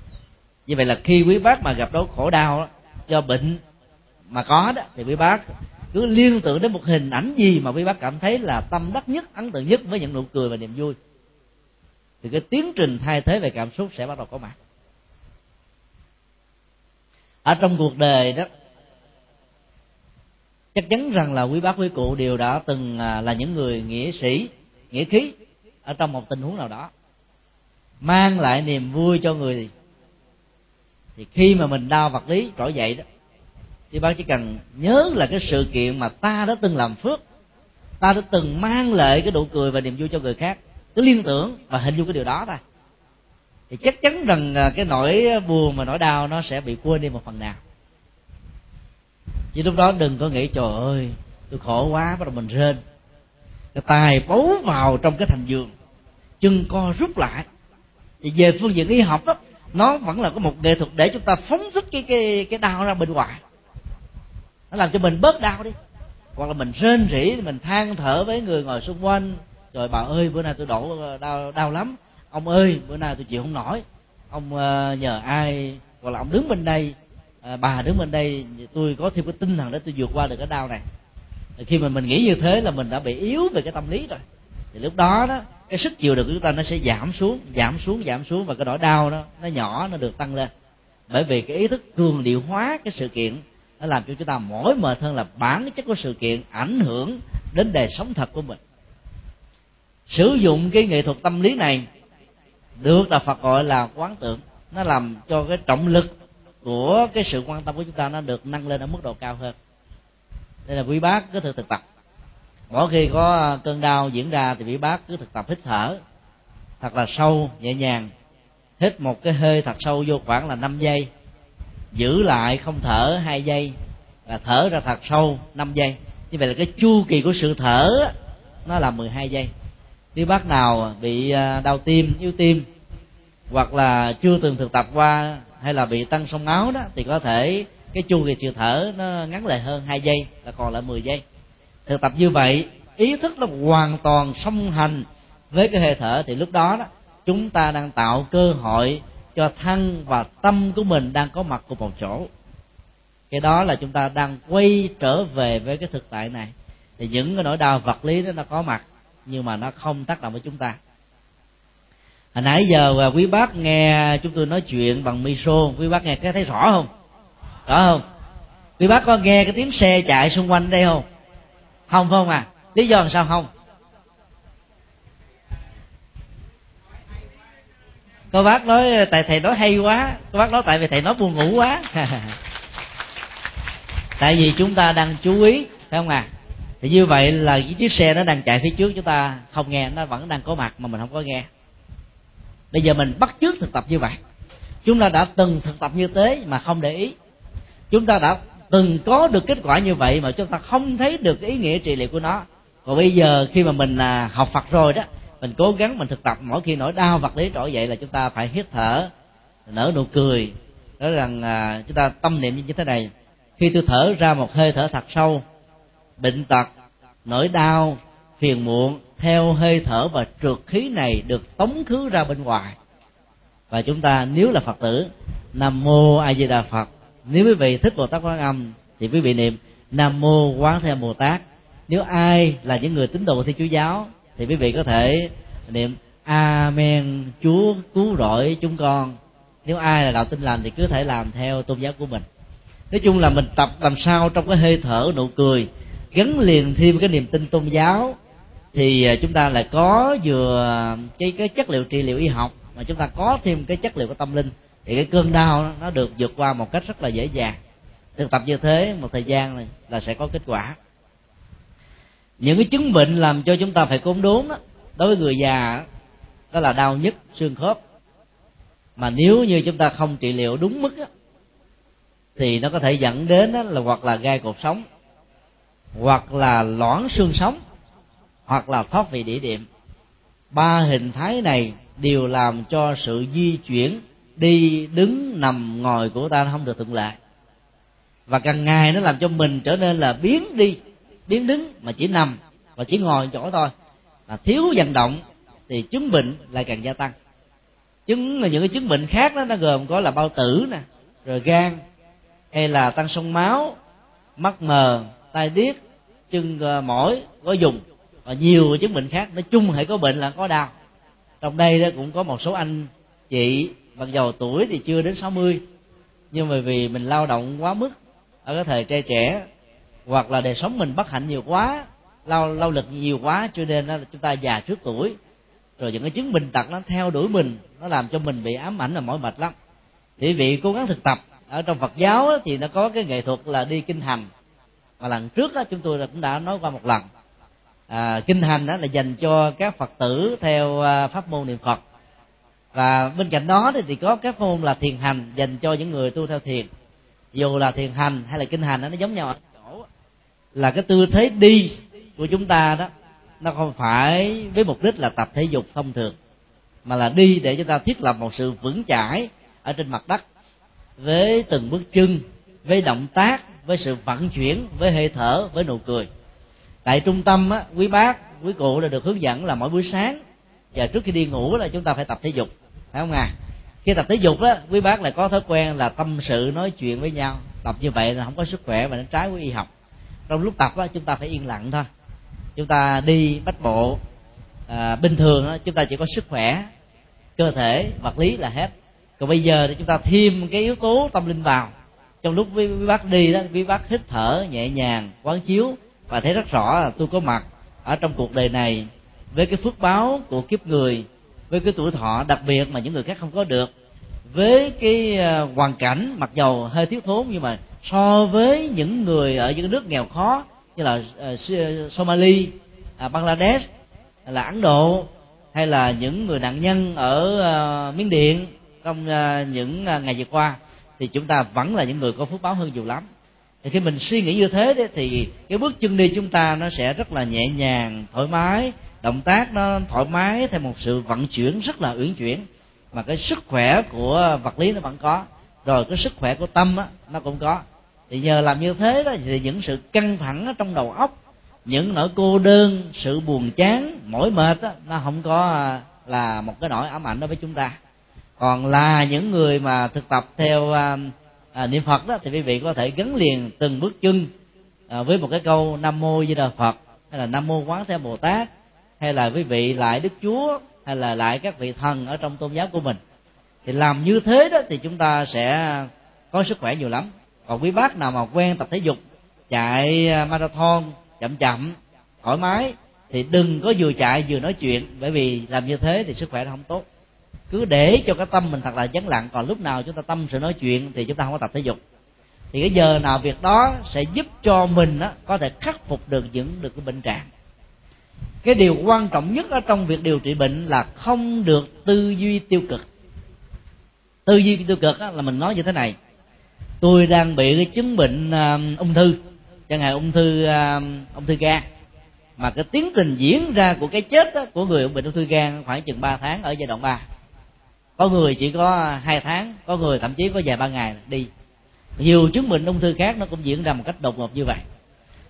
như vậy là khi quý bác mà gặp đau khổ đau đó, do bệnh mà có đó thì quý bác cứ liên tưởng đến một hình ảnh gì mà quý bác cảm thấy là tâm đắc nhất ấn tượng nhất với những nụ cười và niềm vui thì cái tiến trình thay thế về cảm xúc sẽ bắt đầu có mặt. Ở trong cuộc đời đó chắc chắn rằng là quý bác quý cụ đều đã từng à, là những người nghĩa sĩ nghĩa khí ở trong một tình huống nào đó mang lại niềm vui cho người thì khi mà mình đau vật lý trỗi dậy đó, thì bác chỉ cần nhớ là cái sự kiện mà ta đã từng làm phước, ta đã từng mang lại cái nụ cười và niềm vui cho người khác, cứ liên tưởng và hình dung cái điều đó thôi. Thì chắc chắn rằng à, cái nỗi buồn và nỗi đau nó sẽ bị quên đi một phần nào. Chứ lúc đó đừng có nghĩ, trời ơi, tôi khổ quá, bắt đầu mình rên. Cái tài bấu vào trong cái thành giường, chân co rút lại. Thì về phương diện y học đó nó vẫn là có một nghệ thuật để chúng ta phóng thích cái cái cái đau ra bên ngoài. Nó làm cho mình bớt đau đi. Hoặc là mình rên rỉ, mình than thở với người ngồi xung quanh. Rồi bà ơi, bữa nay tôi đổ ờ, đau đau lắm. Ông ơi, bữa nay tôi chịu không nổi. Ông ờ, nhờ ai? Hoặc là ông đứng bên đây ờ, bà đứng bên đây, tôi có thêm cái tinh thần để tôi vượt qua được cái đau này. Khi mà mình nghĩ như thế là mình đã bị yếu về cái tâm lý rồi. Thì lúc đó đó cái sức chịu đựng của chúng ta nó sẽ giảm xuống giảm xuống giảm xuống và cái nỗi đau đó nó nhỏ, nó được tăng lên. Bởi vì cái ý thức cường điệu hóa cái sự kiện nó làm cho chúng ta mỏi mệt hơn là bản chất của sự kiện ảnh hưởng đến đời sống thật của mình. Sử dụng cái nghệ thuật tâm lý này được là phật gọi là quán tưởng. Nó làm cho cái trọng lực của cái sự quan tâm của chúng ta nó được nâng lên ở mức độ cao hơn. Đây là quý bác cứ thử thực tập mỗi khi có à, cơn đau diễn ra thì vị bác cứ thực tập hít thở, thật là sâu, nhẹ nhàng. Hít một cái hơi thật sâu vô khoảng là 5 giây. Giữ lại không thở hai giây và thở ra thật sâu 5 giây. Như vậy là cái chu kỳ của sự thở nó là 12 giây. Nếu bác nào bị à, đau tim, yếu tim, hoặc là chưa từng thực tập qua hay là bị tăng sông máu đó, thì có thể cái chu kỳ sự thở nó ngắn lại hơn hai giây, là còn lại 10 giây thực tập như vậy, ý thức nó hoàn toàn song hành với cái hơi thở, thì lúc đó đó, chúng ta đang tạo cơ hội cho thân và tâm của mình đang có mặt cùng một chỗ. Cái đó là chúng ta đang quay trở về với cái thực tại này. Thì những cái nỗi đau vật lý đó nó có mặt, nhưng mà nó không tác động với chúng ta. Hồi nãy giờ à, quý bác nghe chúng tôi nói chuyện bằng micro, quý bác nghe cái thấy rõ không? Rõ không? Quý bác có nghe cái tiếng xe chạy xung quanh đây không? Không phải không à. Lý do làm sao không? Cô bác nói, tại thầy nói hay quá. Cô bác nói, tại vì thầy nói buồn ngủ quá. Tại vì chúng ta đang chú ý, phải không à? Thì như vậy là cái chiếc xe nó đang chạy phía trước chúng ta không nghe, nó vẫn đang có mặt mà mình không có nghe. Bây giờ mình bắt chước thực tập như vậy. Chúng ta đã từng thực tập như thế mà không để ý. Chúng ta đã từng có được kết quả như vậy mà chúng ta không thấy được cái ý nghĩa trị liệu của nó. Còn bây giờ khi mà mình à, học phật rồi đó mình cố gắng mình thực tập mỗi khi nỗi đau vật lý trỗi dậy là chúng ta phải hít thở nở nụ cười. Nói rằng à, chúng ta tâm niệm như thế này khi tôi thở ra một hơi thở thật sâu bệnh tật nỗi đau phiền muộn theo hơi thở và trượt khí này được tống khứ ra bên ngoài. Và chúng ta nếu là phật tử nam mô a di đà phật nếu quý vị thích bồ tát quán âm, thì quý vị niệm nam mô quán thế bồ tát. Nếu ai là những người tín đồ thi chúa giáo, thì quý vị có thể niệm amen, chúa cứu rỗi chúng con. Nếu ai là đạo tin lành, thì cứ thể làm theo tôn giáo của mình. Nói chung là mình tập làm sao trong cái hơi thở, nụ cười, gắn liền thêm cái niềm tin tôn giáo, thì à, chúng ta lại có vừa cái cái chất liệu trị liệu y học, mà chúng ta có thêm cái chất liệu của tâm linh thì cái cơn đau nó được vượt qua một cách rất là dễ dàng. Thực tập như thế một thời gian này là sẽ có kết quả. Những cái chứng bệnh làm cho chúng ta phải cốn đốn đó đối với người già đó là đau nhức xương khớp. Mà nếu như chúng ta không trị liệu đúng mức đó, thì nó có thể dẫn đến đó là hoặc là gai cột sống hoặc là loãng xương sống hoặc là thoát vị đĩa điểm ba hình thái này đều làm cho sự di chuyển đi đứng nằm ngồi của ta không được thuận lợi. Và càng ngày nó làm cho mình trở nên là biến đi, biến đứng mà chỉ nằm và chỉ ngồi chỗ thôi. Mà thiếu vận động thì chứng bệnh lại càng gia tăng. Chứng là những cái chứng bệnh khác đó, nó gồm có là bao tử nè, rồi gan, hay là tăng sông máu, mắt mờ, tai điếc, chân ờ, mỏi có dùng. Và nhiều chứng bệnh khác. Nói chung hãy có bệnh là có đau. Trong đây đó cũng có một số anh chị mặc dầu tuổi thì chưa đến 60 nhưng mà vì mình lao động quá mức ở cái thời trai trẻ hoặc là đời sống mình bất hạnh nhiều quá lao lao lực nhiều quá cho nên là chúng ta già trước tuổi. Rồi những cái chứng bệnh tật nó theo đuổi mình nó làm cho mình bị ám ảnh và mỏi mệt lắm. Thì vị cố gắng thực tập ở trong Phật giáo thì nó có cái nghệ thuật là đi kinh hành. Và lần trước chúng tôi cũng đã nói qua một lần. À, kinh hành đó là dành cho các phật tử theo à, pháp môn niệm phật và bên cạnh đó thì, thì có các môn là thiền hành dành cho những người tu theo thiền. Dù là thiền hành hay là kinh hành đó, nó giống nhau ở chỗ là cái tư thế đi của chúng ta đó nó không phải với mục đích là tập thể dục thông thường mà là đi để chúng ta thiết lập một sự vững chãi ở trên mặt đất với từng bước chân với động tác với sự vận chuyển với hơi thở với nụ cười. Tại trung tâm á, quý bác quý cụ là được hướng dẫn là mỗi buổi sáng và trước khi đi ngủ là chúng ta phải tập thể dục phải không à? Khi tập thể dục á quý bác lại có thói quen là tâm sự nói chuyện với nhau. Tập như vậy là không có sức khỏe và nó trái với y học. Trong lúc tập á chúng ta phải yên lặng thôi. Chúng ta đi bách bộ à, bình thường á, chúng ta chỉ có sức khỏe cơ thể vật lý là hết. Còn bây giờ thì chúng ta thêm cái yếu tố tâm linh vào. Trong lúc quý, quý bác đi đó quý bác hít thở nhẹ nhàng quán chiếu và thấy rất rõ là tôi có mặt ở trong cuộc đời này với cái phước báo của kiếp người với cái tuổi thọ đặc biệt mà những người khác không có được. Với cái à, hoàn cảnh mặc dầu hơi thiếu thốn nhưng mà so với những người ở những nước nghèo khó như là à, à, Somali, Bangladesh, là Ấn Độ hay là những người nạn nhân ở Miến Điện trong những ngày vừa qua thì chúng ta vẫn là những người có phước báo hơn nhiều lắm. Thì khi mình suy nghĩ như thế đấy, thì cái bước chân đi chúng ta nó sẽ rất là nhẹ nhàng thoải mái động tác nó thoải mái theo một sự vận chuyển rất là uyển chuyển. Mà cái sức khỏe của vật lý nó vẫn có. Rồi cái sức khỏe của tâm á, nó cũng có. Thì nhờ làm như thế đó thì những sự căng thẳng trong đầu óc những nỗi cô đơn sự buồn chán mỏi mệt đó, nó không có à, là một cái nỗi ám ảnh đối với chúng ta. Còn là những người mà thực tập theo à, à, niệm phật đó thì quý vị có thể gắn liền từng bước chân à, với một cái câu nam mô di đà phật hay là nam mô quán thế bồ tát hay là quý vị lại đức chúa hay là lại các vị thần ở trong tôn giáo của mình? Thì làm như thế đó thì chúng ta sẽ có sức khỏe nhiều lắm. Còn quý bác nào mà quen tập thể dục chạy à, marathon chậm chậm thoải mái thì đừng có vừa chạy vừa nói chuyện. Bởi vì làm như thế thì sức khỏe nó không tốt. Cứ để cho cái tâm mình thật là vắng lặng. Còn lúc nào chúng ta tâm sự nói chuyện thì chúng ta không có tập thể dục. Thì cái giờ nào việc đó sẽ giúp cho mình á, có thể khắc phục được những được cái bệnh trạng cái điều quan trọng nhất ở trong việc điều trị bệnh là không được tư duy tiêu cực. Tư duy tiêu cực là mình nói như thế này. Tôi đang bị cái chứng bệnh um, ung thư. Chẳng hạn ung thư um, ung thư gan. Mà cái tiến trình diễn ra của cái chết đó, của người bệnh ung thư gan khoảng chừng 3 tháng ở giai đoạn 3 có người chỉ có hai tháng có người thậm chí có vài ba ngày đi. Nhiều chứng bệnh ung thư khác nó cũng diễn ra một cách đột ngột như vậy.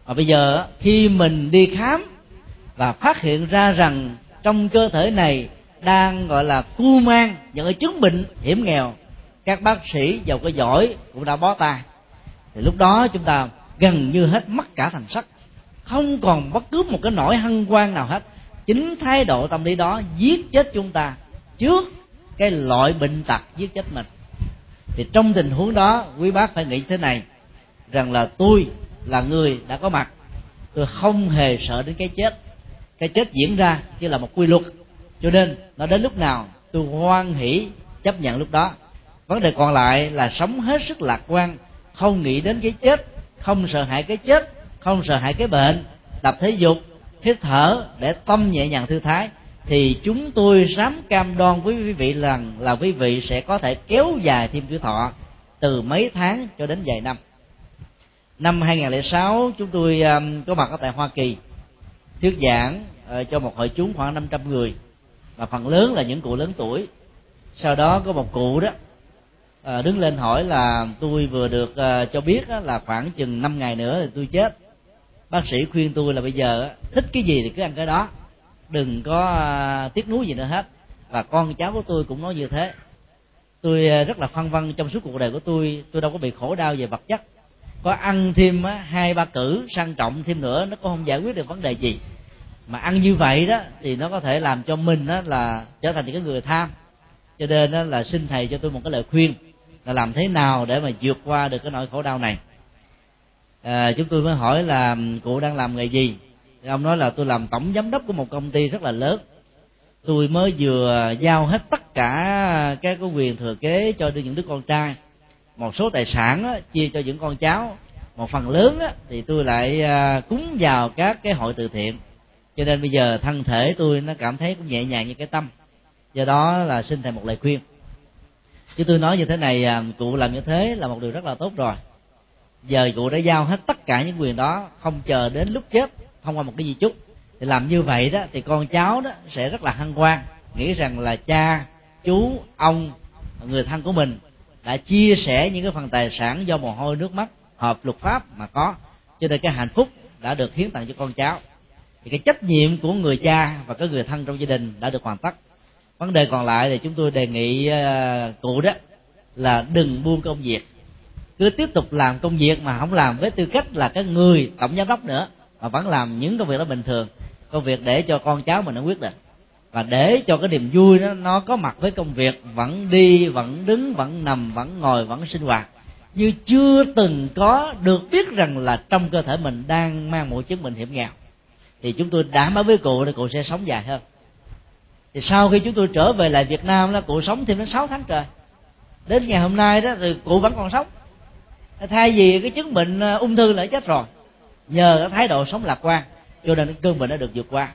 Và bây giờ khi mình đi khám và phát hiện ra rằng trong cơ thể này đang, gọi là, cu mang, những cái chứng bệnh hiểm nghèo. Các bác sĩ giàu có giỏi cũng đã bó tay. Thì lúc đó chúng ta gần như hết mất cả thành sắc. Không còn bất cứ một cái nỗi hân hoan nào hết. Chính thái độ tâm lý đó giết chết chúng ta trước cái loại bệnh tật giết chết mình. Thì trong tình huống đó, quý bác phải nghĩ thế này, rằng là tôi là người đã có mặt. Tôi không hề sợ đến cái chết cái chết diễn ra như là một quy luật. Cho nên nó đến lúc nào tôi hoan hỷ chấp nhận lúc đó. Vấn đề còn lại là sống hết sức lạc quan không nghĩ đến cái chết không sợ hãi cái chết không sợ hãi cái bệnh. Tập thể dục hít thở để tâm nhẹ nhàng thư thái thì chúng tôi dám cam đoan với quý vị rằng là quý vị sẽ có thể kéo dài thêm tuổi thọ từ mấy tháng cho đến vài năm. Năm 2006 chúng tôi um, có mặt ở tại Hoa Kỳ thuyết giảng Ờ, cho một hội chúng khoảng 500 người. Và phần lớn là những cụ lớn tuổi. Sau đó có một cụ đó ờ, đứng lên hỏi là tôi vừa được ờ, cho biết là khoảng chừng 5 ngày nữa thì tôi chết. Bác sĩ khuyên tôi là bây giờ thích cái gì thì cứ ăn cái đó. Đừng có à, tiếc nuối gì nữa hết. Và con cháu của tôi cũng nói như thế. Tôi à, rất là phân vân trong suốt cuộc đời của tôi. Tôi đâu có bị khổ đau về vật chất. Có ăn thêm hai ba cử sang trọng thêm nữa nó cũng không giải quyết được vấn đề gì mà ăn như vậy đó thì nó có thể làm cho mình đó là trở thành những cái người tham. Cho nên đó là xin thầy cho tôi một cái lời khuyên là làm thế nào để mà vượt qua được cái nỗi khổ đau này. À, chúng tôi mới hỏi là ừ, cụ đang làm nghề gì? Thì ông nói là tôi làm tổng giám đốc của một công ty rất là lớn. Tôi mới vừa giao hết tất cả các cái quyền thừa kế cho những đứa con trai. Một số tài sản đó, chia cho những con cháu. Một phần lớn đó, thì tôi lại à, cúng vào các cái hội từ thiện cho nên bây giờ thân thể tôi nó cảm thấy cũng nhẹ nhàng như cái tâm. Do đó là xin thầy một lời khuyên. Chứ tôi nói như thế này à, cụ làm như thế là một điều rất là tốt rồi. Giờ cụ đã giao hết tất cả những quyền đó, không chờ đến lúc chết, thông qua một cái di chúc, thì làm như vậy đó, thì con cháu đó sẽ rất là hân hoan, nghĩ rằng là cha, chú, ông, người thân của mình đã chia sẻ những cái phần tài sản do mồ hôi nước mắt hợp luật pháp mà có. Cho nên cái hạnh phúc đã được hiến tặng cho con cháu thì cái trách nhiệm của người cha và cái người thân trong gia đình đã được hoàn tất. Vấn đề còn lại thì chúng tôi đề nghị ờ, cụ đó là đừng buông công việc cứ tiếp tục làm công việc mà không làm với tư cách là cái người tổng giám đốc nữa, mà vẫn làm những công việc đó bình thường. Công việc để cho con cháu mình nó quyết định. Và để cho cái niềm vui nó nó có mặt với công việc, vẫn đi, vẫn đứng, vẫn nằm, vẫn ngồi, vẫn sinh hoạt. Như chưa từng có được biết rằng là trong cơ thể mình đang mang một chứng bệnh hiểm nghèo thì chúng tôi đảm bảo với cụ là cụ sẽ sống dài hơn. Thì sau khi chúng tôi trở về lại Việt Nam đó cụ sống thêm đến 6 tháng trời. Đến ngày hôm nay đó thì cụ vẫn còn sống. Thay vì cái chứng bệnh à, ung thư lại chết rồi, nhờ cái thái độ sống lạc quan, cho nên cái cơn bệnh đã được vượt qua.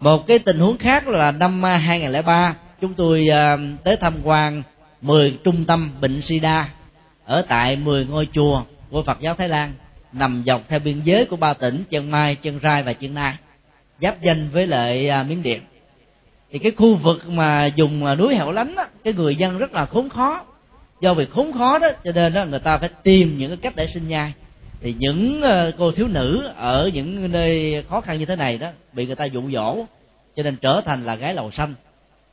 Một cái tình huống khác là năm à, 2003 chúng tôi à, tới tham quan 10 trung tâm bệnh sida ở tại 10 ngôi chùa của Phật giáo Thái Lan nằm dọc theo biên giới của ba tỉnh Chiang Mai, Chiang Rai và Chiang Nai giáp danh với lại à, Miến Điện. Thì cái khu vực mà dùng à, núi hẻo lánh á, cái người dân rất là khốn khó. Do việc khốn khó đó cho nên đó người ta phải tìm những cái cách để sinh nhai. Thì những à, cô thiếu nữ ở những nơi khó khăn như thế này đó bị người ta dụ dỗ cho nên trở thành là gái lầu xanh.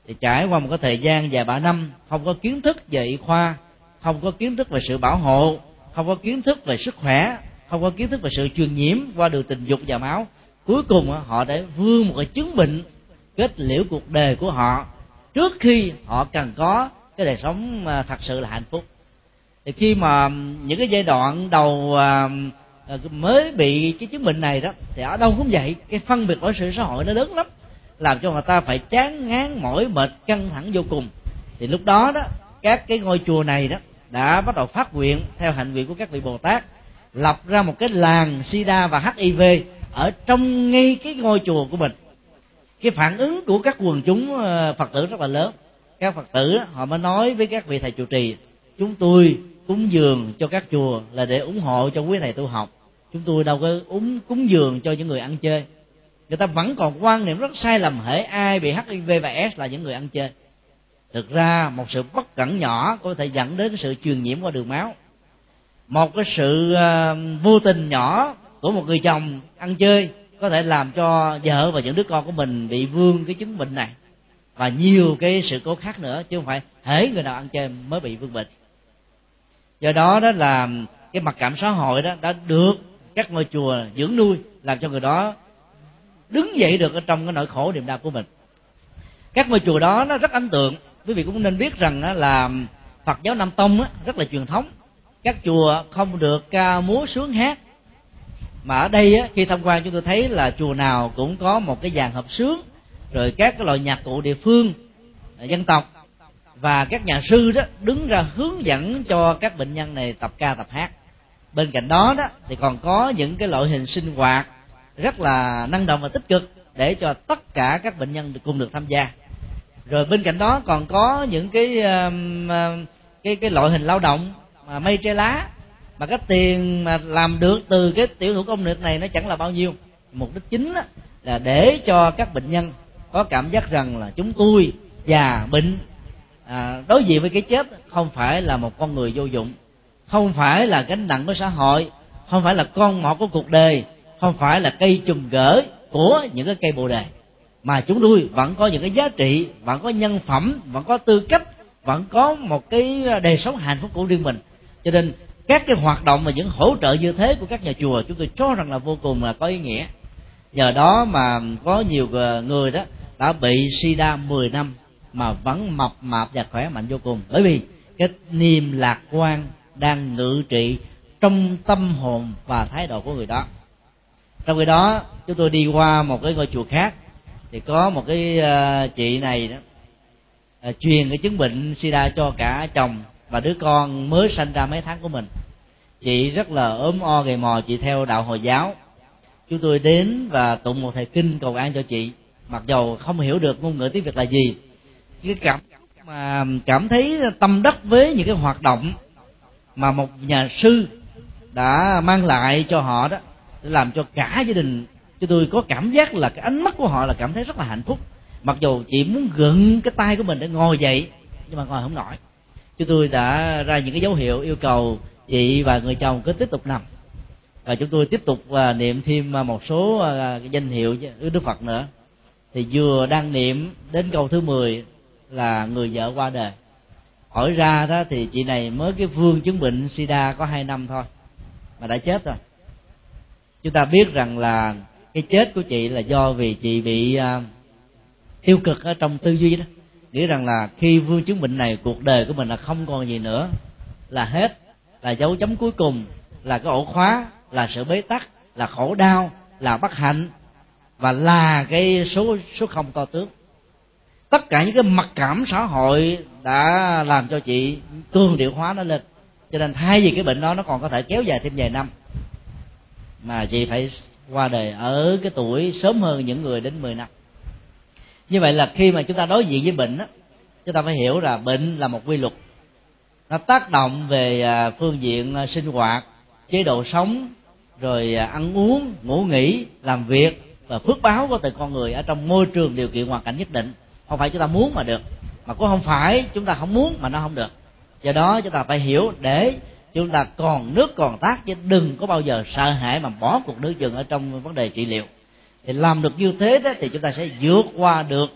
Thì trải qua một cái thời gian vài ba năm không có kiến thức về y khoa không có kiến thức về sự bảo hộ không có kiến thức về sức khỏe thông qua kiến thức về sự truyền nhiễm qua đường tình dục và máu, cuối cùng họ đã vươn một cái chứng bệnh kết liễu cuộc đời của họ trước khi họ cần có cái đời sống à, thật sự là hạnh phúc. Thì khi mà những cái giai đoạn đầu à, à, mới bị cái chứng bệnh này đó, thì ở đâu cũng vậy, cái phân biệt của sự xã hội nó lớn lắm, làm cho người ta phải chán ngán, mỏi mệt, căng thẳng vô cùng. Thì lúc đó đó, các cái ngôi chùa này đó đã bắt đầu phát nguyện theo hành nguyện của các vị bồ tát lập ra một cái làng sida và hiv ở trong ngay cái ngôi chùa của mình. Cái phản ứng của các quần chúng ờ, phật tử rất là lớn. Các phật tử họ mới nói với các vị thầy trụ trì, chúng tôi cúng dường cho các chùa là để ủng hộ cho quý thầy tu học. Chúng tôi đâu có uống cúng dường cho những người ăn chơi. Người ta vẫn còn quan niệm rất sai lầm hễ ai bị hiv và s là những người ăn chơi. Thực ra, một sự bất cẩn nhỏ có thể dẫn đến sự truyền nhiễm qua đường máu một cái sự ờ, vô tình nhỏ của một người chồng ăn chơi có thể làm cho vợ và những đứa con của mình bị vương cái chứng bệnh này. Và nhiều cái sự cố khác nữa, chứ không phải hễ người nào ăn chơi mới bị vương bệnh. Do đó đó là cái mặt cảm xã hội đó đã được các ngôi chùa dưỡng nuôi, làm cho người đó đứng dậy được ở trong cái nỗi khổ niềm đau của mình. Các ngôi chùa đó nó rất ấn tượng. Quý vị cũng nên biết rằng là phật giáo nam tông rất là truyền thống các chùa không được ca múa sướng hát. Mà ở đây khi tham quan chúng tôi thấy là chùa nào cũng có một cái dàn hợp sướng, rồi các cái loại nhạc cụ địa phương à, dân tộc. Và các nhà sư đó đứng ra hướng dẫn cho các bệnh nhân này tập ca, tập hát. Bên cạnh đó đó, thì còn có những cái loại hình sinh hoạt rất là năng động và tích cực để cho tất cả các bệnh nhân cùng được tham gia. Rồi bên cạnh đó còn có những cái cái cái loại hình lao động mà mây tre lá mà cái tiền mà làm được từ cái tiểu thủ công nghiệp này nó chẳng là bao nhiêu. Mục đích chính là để cho các bệnh nhân có cảm giác rằng là chúng tôi già bệnh. À, đối diện với cái chết không phải là một con người vô dụng không phải là gánh nặng của xã hội không phải là con mọt của cuộc đời không phải là cây chùm gỡ của những cái cây bồ đề. Mà chúng tôi vẫn có những cái giá trị vẫn có nhân phẩm vẫn có tư cách vẫn có một cái đời sống hạnh phúc của riêng mình cho nên các cái hoạt động và những hỗ trợ như thế của các nhà chùa chúng tôi cho rằng là vô cùng là có ý nghĩa. Nhờ đó mà có nhiều ờ, người đó đã bị sida 10 năm mà vẫn mập mạp và khỏe mạnh vô cùng. Bởi vì cái niềm lạc quan đang ngự trị trong tâm hồn và thái độ của người đó. Trong khi đó chúng tôi đi qua một cái ngôi chùa khác thì có một cái uh, chị này đó uh, truyền cái chứng bệnh sida cho cả chồng và đứa con mới sanh ra mấy tháng của mình. Chị rất là ốm o, gầy mò, chị theo đạo hồi giáo. Chúng tôi đến và tụng một thầy kinh cầu an cho chị. Mặc dầu không hiểu được ngôn ngữ tiếng việt là gì. Cái cảm mà cảm thấy tâm đắc với những cái hoạt động mà một nhà sư đã mang lại cho họ đó, để làm cho cả gia đình cho tôi có cảm giác là cái ánh mắt của họ là cảm thấy rất là hạnh phúc. Mặc dù chị muốn gượng cái tay của mình để ngồi dậy, nhưng mà ngồi không nổi chúng tôi đã ra những cái dấu hiệu yêu cầu chị và người chồng cứ tiếp tục nằm. Và chúng tôi tiếp tục và niệm thêm à, một số à, cái danh hiệu đức phật nữa. Thì vừa đang niệm đến câu thứ 10 là người vợ qua đời. Hỏi ra đó thì chị này mới cái vương chứng bệnh sida có hai năm thôi mà đã chết rồi. Chúng ta biết rằng là cái chết của chị là do vì chị bị uh, tiêu cực ở trong tư duy đó nghĩ rằng là khi vương chứng bệnh này, cuộc đời của mình là không còn gì nữa, là hết, là dấu chấm cuối cùng, là cái ổ khóa, là sự bế tắc, là khổ đau, là bất hạnh, và là cái số số không to tướng. Tất cả những cái mặc cảm xã hội đã làm cho chị cường điệu hóa nó lên. Cho nên thay vì cái bệnh đó, nó còn có thể kéo dài thêm vài năm. Mà chị phải qua đời ở cái tuổi sớm hơn những người đến 10 năm như vậy là khi mà chúng ta đối diện với bệnh đó, chúng ta phải hiểu là bệnh là một quy luật. Nó tác động về à, phương diện à, sinh hoạt chế độ sống rồi à, ăn uống ngủ nghỉ làm việc và phước báo của từng con người ở trong môi trường điều kiện hoàn cảnh nhất định. Không phải chúng ta muốn mà được mà cũng không phải chúng ta không muốn mà nó không được. Do đó chúng ta phải hiểu để chúng ta còn nước còn tác chứ đừng có bao giờ sợ hãi mà bỏ cuộc nước chừng ở trong vấn đề trị liệu thì làm được như thế đó thì chúng ta sẽ vượt qua được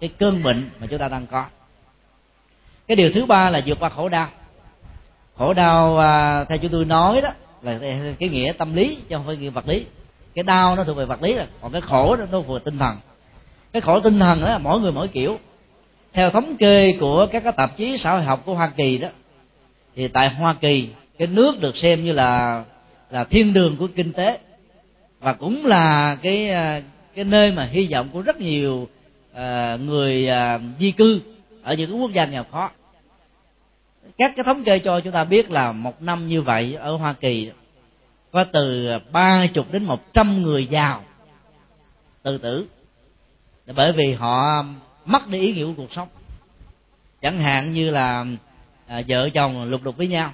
cái cơn bệnh mà chúng ta đang có. Cái điều thứ ba là vượt qua khổ đau. Khổ đau à, theo chúng tôi nói đó là cái nghĩa tâm lý chứ không phải nghĩa vật lý. Cái đau nó thuộc về vật lý rồi còn cái khổ nó thuộc về tinh thần. Cái khổ tinh thần đó mỗi người mỗi kiểu. Theo thống kê của các cái tạp chí xã hội học của hoa kỳ đó thì tại hoa kỳ cái nước được xem như là là thiên đường của kinh tế và cũng là cái à, cái nơi mà hy vọng của rất nhiều uh, người uh, di cư ở những cái quốc gia nghèo khó. Các cái thống kê cho chúng ta biết là một năm như vậy ở hoa kỳ có từ ba chục đến một trăm người giàu tự tử bởi vì họ mất đi ý nghĩa của cuộc sống. Chẳng hạn như là à, vợ chồng lục đục với nhau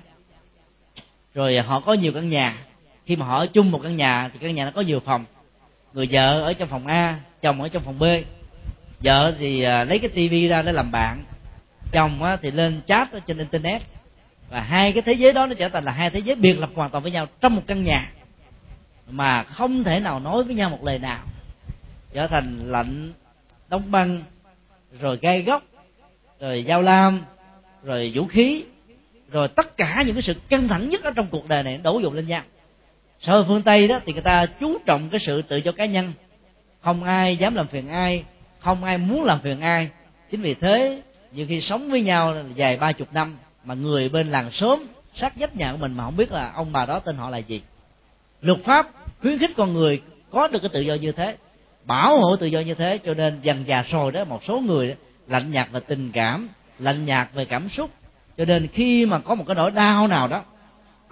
rồi họ có nhiều căn nhà khi mà họ ở chung một căn nhà thì căn nhà nó có nhiều phòng. Người vợ ở trong phòng a, chồng ở trong phòng b. Vợ thì à, lấy cái tivi ra để làm bạn. Chồng thì lên chat ở trên internet. Và hai cái thế giới đó nó trở thành là hai thế giới biệt lập hoàn toàn với nhau trong một căn nhà. Mà không thể nào nói với nhau một lời nào. Trở thành lạnh, đóng băng, rồi gai góc, rồi giao lam, rồi vũ khí, rồi tất cả những cái sự căng thẳng nhất ở trong cuộc đời này đổ dồn lên nhau xã hội phương tây đó thì người ta chú trọng cái sự tự do cá nhân. Không ai dám làm phiền ai không ai muốn làm phiền ai. Chính vì thế nhiều khi sống với nhau dài ba chục năm mà người bên làng sớm sát vách nhà của mình mà không biết là ông bà đó tên họ là gì. Luật pháp khuyến khích con người có được cái tự do như thế bảo hộ tự do như thế cho nên dần già rồi đó một số người đó, lạnh nhạt về tình cảm lạnh nhạt về cảm xúc. Cho nên khi mà có một cái nỗi đau nào đó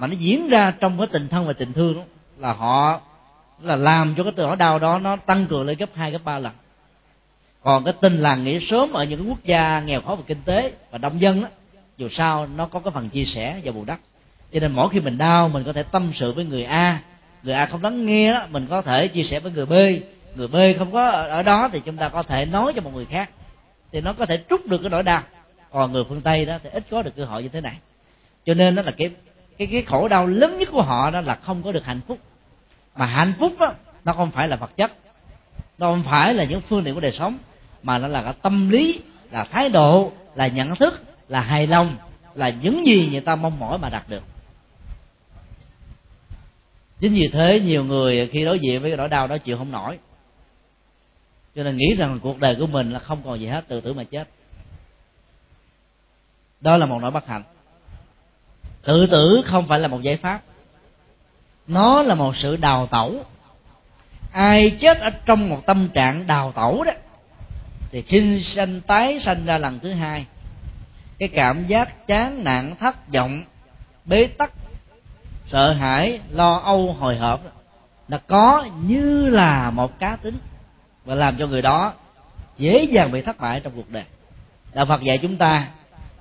mà nó diễn ra trong cái tình thân và tình thương đó, là họ là làm cho cái nỗi đau đó nó tăng cường lên gấp hai gấp ba lần. Còn cái tình làng nghĩa sớm ở những quốc gia nghèo khó về kinh tế và đông dân đó dù sao nó có cái phần chia sẻ và bù đắp. Cho nên mỗi khi mình đau mình có thể tâm sự với người a người a không lắng nghe đó mình có thể chia sẻ với người b. Người b không có ở đó thì chúng ta có thể nói cho một người khác thì nó có thể trút được cái nỗi đau. Còn người phương tây đó thì ít có được cơ hội như thế này. Cho nên đó là cái cái cái khổ đau lớn nhất của họ đó là không có được hạnh phúc. Mà hạnh phúc đó, nó không phải là vật chất nó không phải là những phương tiện của đời sống mà nó là cái tâm lý là thái độ là nhận thức là hài lòng là những gì người ta mong mỏi mà đạt được. Chính vì thế nhiều người khi đối diện với cái nỗi đau đó chịu không nổi. Cho nên nghĩ rằng cuộc đời của mình là không còn gì hết tự tử mà chết. Đó là một nỗi bất hạnh tự tử không phải là một giải pháp. Nó là một sự đào tẩu. Ai chết ở trong một tâm trạng đào tẩu đó, thì khi sanh tái sanh ra lần thứ hai, cái cảm giác chán nản, thất vọng, bế tắc, sợ hãi, lo âu, hồi hộp là có như là một cá tính và làm cho người đó dễ dàng bị thất bại trong cuộc đời. Đạo phật dạy chúng ta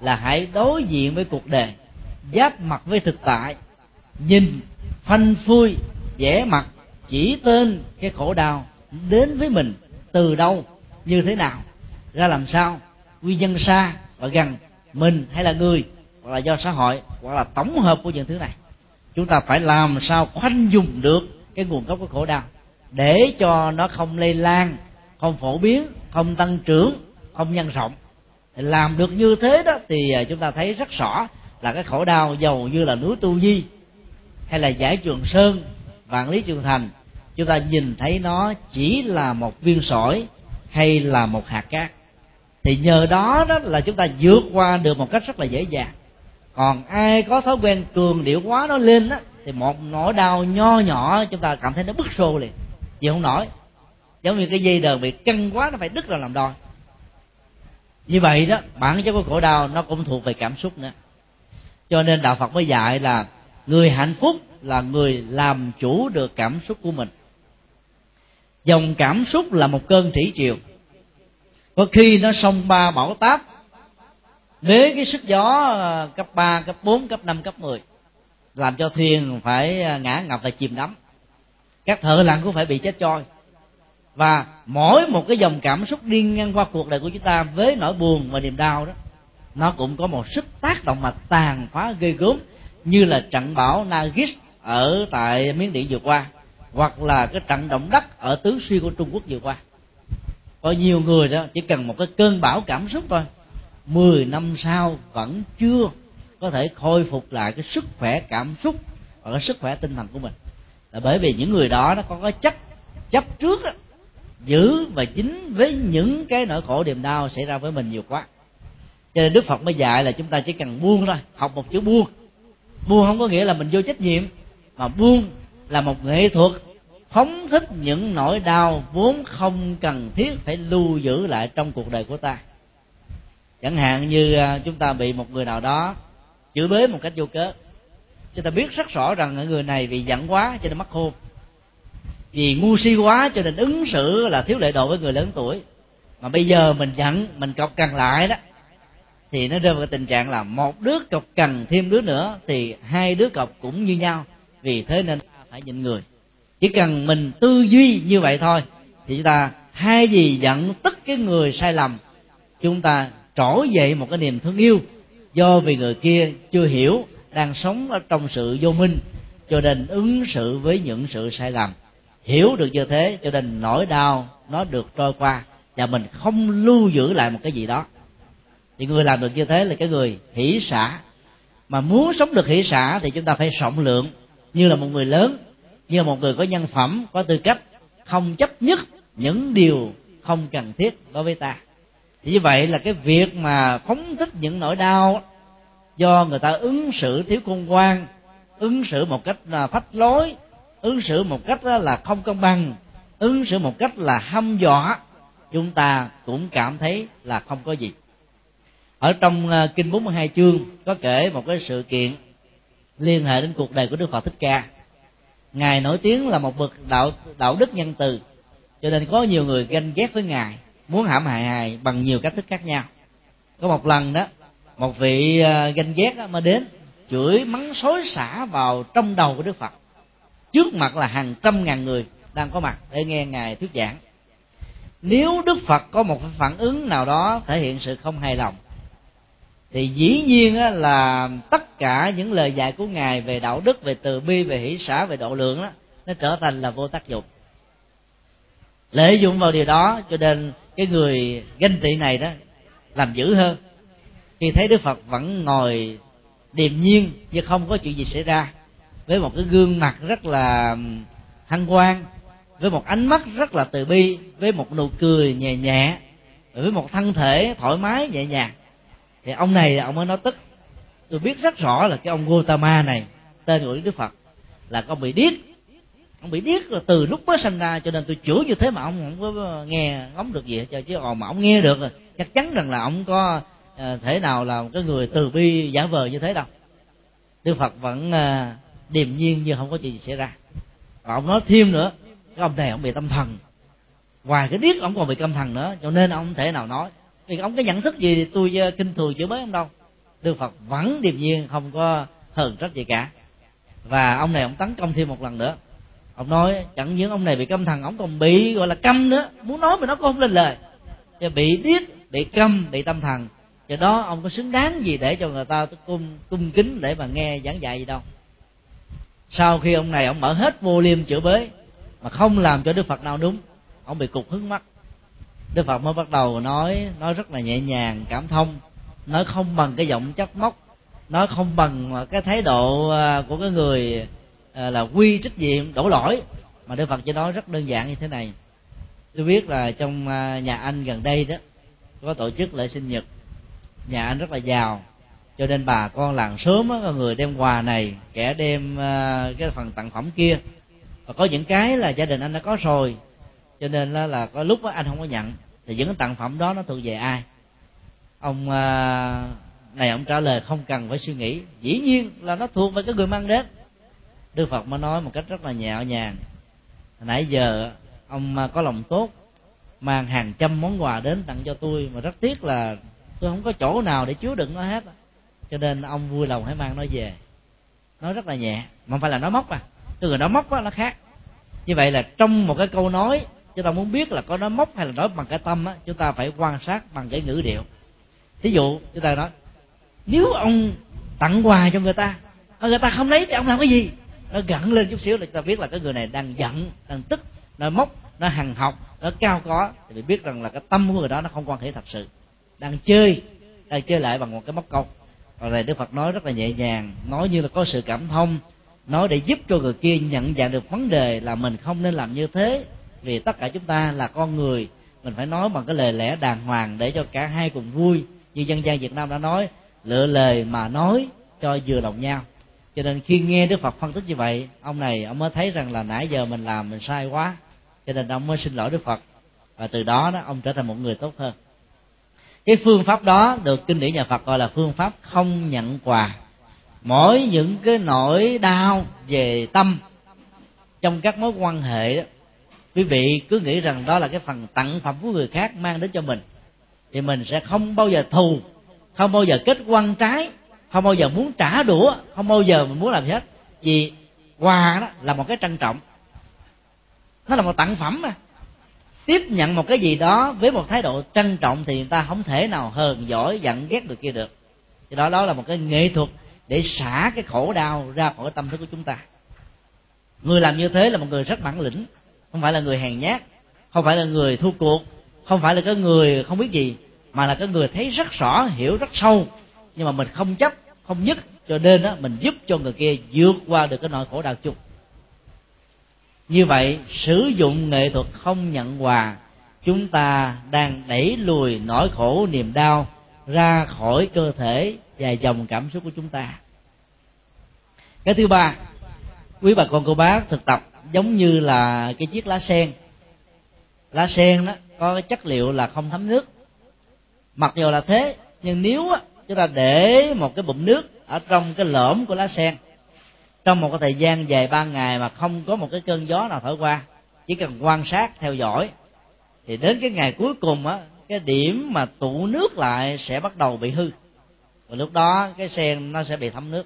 là hãy đối diện với cuộc đời giáp mặt với thực tại, nhìn, phanh phui vẽ mặt, chỉ tên cái khổ đau đến với mình từ đâu, như thế nào, ra làm sao nguyên nhân xa và gần mình hay là người, hoặc là do xã hội, hoặc là tổng hợp của những thứ này. Chúng ta phải làm sao khoanh dùng được cái nguồn gốc của khổ đau để cho nó không lây lan, không phổ biến, không tăng trưởng, không nhân rộng. Làm được như thế đó thì à, chúng ta thấy rất rõ là cái khổ đau giàu như là núi tu di hay là giải trường sơn, vạn lý trường thành. Chúng ta nhìn thấy nó chỉ là một viên sỏi hay là một hạt cát. Thì nhờ đó đó là chúng ta vượt qua được một cách rất là dễ dàng. Còn ai có thói quen cường điệu quá nó lên á, thì một nỗi đau nho nhỏ chúng ta cảm thấy nó bức xô liền. Chịu không nổi. Giống như cái dây đờn bị căng quá nó phải đứt ra làm đôi. Như vậy đó, bản chất của khổ đau nó cũng thuộc về cảm xúc nữa cho nên đạo phật mới dạy là người hạnh phúc là người làm chủ được cảm xúc của mình. Dòng cảm xúc là một cơn thủy triều. Có khi nó sông ba bão táp với cái sức gió à, cấp 3, cấp 4, cấp 5, cấp 10 làm cho thuyền phải à, ngã ngập và chìm đắm. Các thợ lặn cũng phải bị chết trôi. Và mỗi một cái dòng cảm xúc đi ngang qua cuộc đời của chúng ta với nỗi buồn và niềm đau đó nó cũng có một sức tác động mà tàn phá ghê gớm như là trận bão Nagis ở tại miến điện vừa qua hoặc là cái trận động đất ở tứ xuyên của Trung Quốc vừa qua. Có nhiều người đó chỉ cần một cái cơn bão cảm xúc thôi 10 năm sau vẫn chưa có thể khôi phục lại cái sức khỏe cảm xúc và cái sức khỏe tinh thần của mình. Là bởi vì những người đó nó có cái chấp chấp trước đó, giữ và chính với những cái nỗi khổ niềm đau xảy ra với mình nhiều quá cho nên đức phật mới dạy là chúng ta chỉ cần buông thôi, học một chữ buông. Buông không có nghĩa là mình vô trách nhiệm, mà buông là một nghệ thuật phóng thích những nỗi đau vốn không cần thiết phải lưu giữ lại trong cuộc đời của ta. Chẳng hạn như à, chúng ta bị một người nào đó chửi bới một cách vô cớ. Chúng ta biết rất rõ rằng người này vì giận quá cho nên mất hôn vì ngu si quá cho nên ứng xử là thiếu lệ độ với người lớn tuổi. Mà bây giờ mình giận, mình cọc cằn lại đó thì nó rơi vào cái tình trạng là một đứa cọc cần thêm đứa nữa, thì hai đứa cọc cũng như nhau. Vì thế nên phải nhịn người. Chỉ cần mình tư duy như vậy thôi, thì chúng ta hai gì giận tất cái người sai lầm, chúng ta trỗi dậy một cái niềm thương yêu. Do vì người kia chưa hiểu đang sống ở trong sự vô minh, cho nên ứng xử với những sự sai lầm. Hiểu được như thế, cho nên nỗi đau nó được trôi qua, và mình không lưu giữ lại một cái gì đó thì người làm được như thế là cái người hỷ xả. Mà muốn sống được hỷ xả thì chúng ta phải rộng lượng, như là một người lớn, như là một người có nhân phẩm, có tư cách, không chấp nhất những điều không cần thiết đối với ta. Thì như vậy là cái việc mà phóng thích những nỗi đau do người ta ứng xử thiếu khôn quan ứng xử một cách là phách lối, ứng xử một cách là không công bằng, ứng xử một cách là hăm dọa, chúng ta cũng cảm thấy là không có gì ở trong à, kinh 42 chương có kể một cái sự kiện liên hệ đến cuộc đời của Đức Phật Thích Ca. Ngài nổi tiếng là một bậc đạo đạo đức nhân từ, cho nên có nhiều người ganh ghét với ngài, muốn hãm hại ngài bằng nhiều cách thức khác nhau. Có một lần đó, một vị à, ganh ghét mà đến chửi mắng xối xả vào trong đầu của đức phật. Trước mặt là hàng trăm ngàn người đang có mặt để nghe ngài thuyết giảng. Nếu đức phật có một phản ứng nào đó thể hiện sự không hài lòng thì dĩ nhiên là tất cả những lời dạy của ngài về đạo đức, về từ bi, về hỷ xã về độ lượng đó nó trở thành là vô tác dụng. Lợi dụng vào điều đó, cho nên cái người ganh tị này đó làm dữ hơn. Khi thấy đức phật vẫn ngồi điềm nhiên chứ không có chuyện gì xảy ra, với một cái gương mặt rất là hăng quang với một ánh mắt rất là từ bi, với một nụ cười nhẹ nhẹ, với một thân thể thoải mái nhẹ nhàng thì ông này ông mới nói tức. Tôi biết rất rõ là cái ông Gautama này, tên của Đức Phật, là con bị điếc. Ông bị điếc là từ lúc mới sinh ra cho nên tôi chửi như thế mà ông không có ờ, nghe ngóng được gì cho chứ. Còn mà ông nghe được rồi. Chắc chắn rằng là ông có ờ, thể nào là một cái người từ bi giả vờ như thế đâu. Đức Phật vẫn điềm nhiên như không có chuyện gì xảy ra. Và ông nói thêm nữa, cái ông này ông bị tâm thần. Ngoài cái điếc ông còn bị tâm thần nữa, cho nên ông không thể nào nói thì ông có nhận thức gì thì tôi uh, kinh thường chữa mới ông đâu. Đức phật vẫn điềm nhiên không có hờn trách gì cả. Và ông này ông tấn công thêm một lần nữa. Ông nói chẳng những ông này bị câm thần ông còn bị gọi là câm nữa. Muốn nói mà nó cũng không lên lời. Và bị điếc bị câm bị tâm thần. Do đó ông có xứng đáng gì để cho người ta cung cung kính để mà nghe giảng dạy gì đâu. Sau khi ông này ông mở hết vô liêm chữa bới mà không làm cho đức phật nào đúng ông bị cục hứng mắt đức phật mới bắt đầu nói nói rất là nhẹ nhàng, cảm thông. Nói không bằng cái giọng chất móc. Nói không bằng cái thái độ à, của cái người à, là quy trách nhiệm, đổ lỗi. Mà đức phật chỉ nói rất đơn giản như thế này. Tôi biết là trong à, nhà anh gần đây đó, có tổ chức lễ sinh nhật. Nhà anh rất là giàu. Cho nên bà con làng sớm á người đem quà này, kẻ đem cái phần tặng phẩm kia. Và có những cái là gia đình anh đã có rồi cho nên là, là có lúc anh không có nhận. Thì những cái tặng phẩm đó nó thuộc về ai? Ông à, này ông trả lời không cần phải suy nghĩ. Dĩ nhiên là nó thuộc về cái người mang đến. Đức phật mới nói một cách rất là nhẹ nhàng nãy giờ ông à, có lòng tốt mang hàng trăm món quà đến tặng cho tôi mà rất tiếc là tôi không có chỗ nào để chứa đựng nó hết. Cho nên ông vui lòng hãy mang nó về. Nói rất là nhẹ mà không phải là nói móc à. Cái người nói móc đó, nó khác. Như vậy là trong một cái câu nói chúng ta muốn biết là có nói móc hay là nói bằng cái tâm á, chúng ta phải quan sát bằng cái ngữ điệu. Ví dụ, chúng ta nói, nếu ông tặng quà cho người ta, mà người ta không lấy thì ông làm cái gì? Nó gặn lên chút xíu là chúng ta biết là cái người này đang giận, đang tức nó móc nó hằng học nó cao có, thì biết rằng là cái tâm của người đó nó không quan hệ thật sự. Đang chơi đang chơi lại bằng một cái móc câu. Còn này đức phật nói rất là nhẹ nhàng, nói như là có sự cảm thông, nói để giúp cho người kia nhận dạng được vấn đề là mình không nên làm như thế vì tất cả chúng ta là con người, mình phải nói bằng cái lời lẽ đàng hoàng để cho cả hai cùng vui. Như dân gian việt nam đã nói, lựa lời mà nói cho vừa lòng nhau. Cho nên khi nghe đức phật phân tích như vậy, ông này ông mới thấy rằng là nãy giờ mình làm mình sai quá. Cho nên ông mới xin lỗi đức phật. Và từ đó đó, ông trở thành một người tốt hơn. Cái phương pháp đó được kinh điển nhà phật gọi là phương pháp không nhận quà. Mỗi những cái nỗi đau về tâm trong các mối quan hệ đó quý vị cứ nghĩ rằng đó là cái phần tặng phẩm của người khác mang đến cho mình, thì mình sẽ không bao giờ thù, không bao giờ kết quan trái, không bao giờ muốn trả đũa, không bao giờ mình muốn làm hết. Vì quà đó là một cái trân trọng, nó là một tặng phẩm mà. Tiếp nhận một cái gì đó với một thái độ trân trọng thì người ta không thể nào hờn giỏi giận ghét được kia được. Thì đó đó là một cái nghệ thuật để xả cái khổ đau ra khỏi tâm thức của chúng ta. Người làm như thế là một người rất bản lĩnh không phải là người hèn nhát, không phải là người thua cuộc, không phải là cái người không biết gì, mà là cái người thấy rất rõ, hiểu rất sâu. Nhưng mà mình không chấp, không nhất, cho nên đó mình giúp cho người kia vượt qua được cái nỗi khổ đau chung. Như vậy, sử dụng nghệ thuật không nhận quà, chúng ta đang đẩy lùi nỗi khổ niềm đau ra khỏi cơ thể và dòng cảm xúc của chúng ta. Cái thứ ba, quý bà con, cô bác thực tập giống như là cái chiếc lá sen. Lá sen đó có cái chất liệu là không thấm nước. Mặc dù là thế, nhưng nếu chúng ta để một cái bụng nước ở trong cái lõm của lá sen, trong một cái thời gian dài ba ngày mà không có một cái cơn gió nào thổi qua, chỉ cần quan sát, theo dõi, thì đến cái ngày cuối cùng á, cái điểm mà tụ nước lại sẽ bắt đầu bị hư. Và lúc đó cái sen nó sẽ bị thấm nước.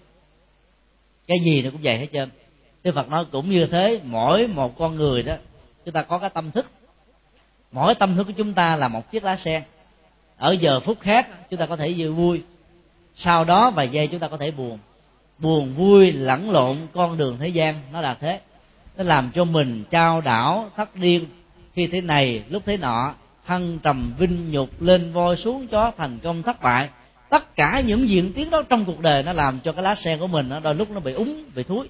Cái gì nó cũng vậy hết trơn. Đức Phật nói cũng như thế, mỗi một con người đó, chúng ta có cái tâm thức. Mỗi tâm thức của chúng ta là một chiếc lá sen. Ở giờ phút khác, chúng ta có thể vui vui. Sau đó vài giây chúng ta có thể buồn. Buồn vui, lẫn lộn, con đường thế gian, nó là thế. Nó làm cho mình trao đảo thất điên. Khi thế này, lúc thế nọ, thân trầm vinh nhục lên voi xuống chó thành công thất bại. Tất cả những diễn tiến đó trong cuộc đời nó làm cho cái lá sen của mình nó đôi lúc nó bị úng, bị thúi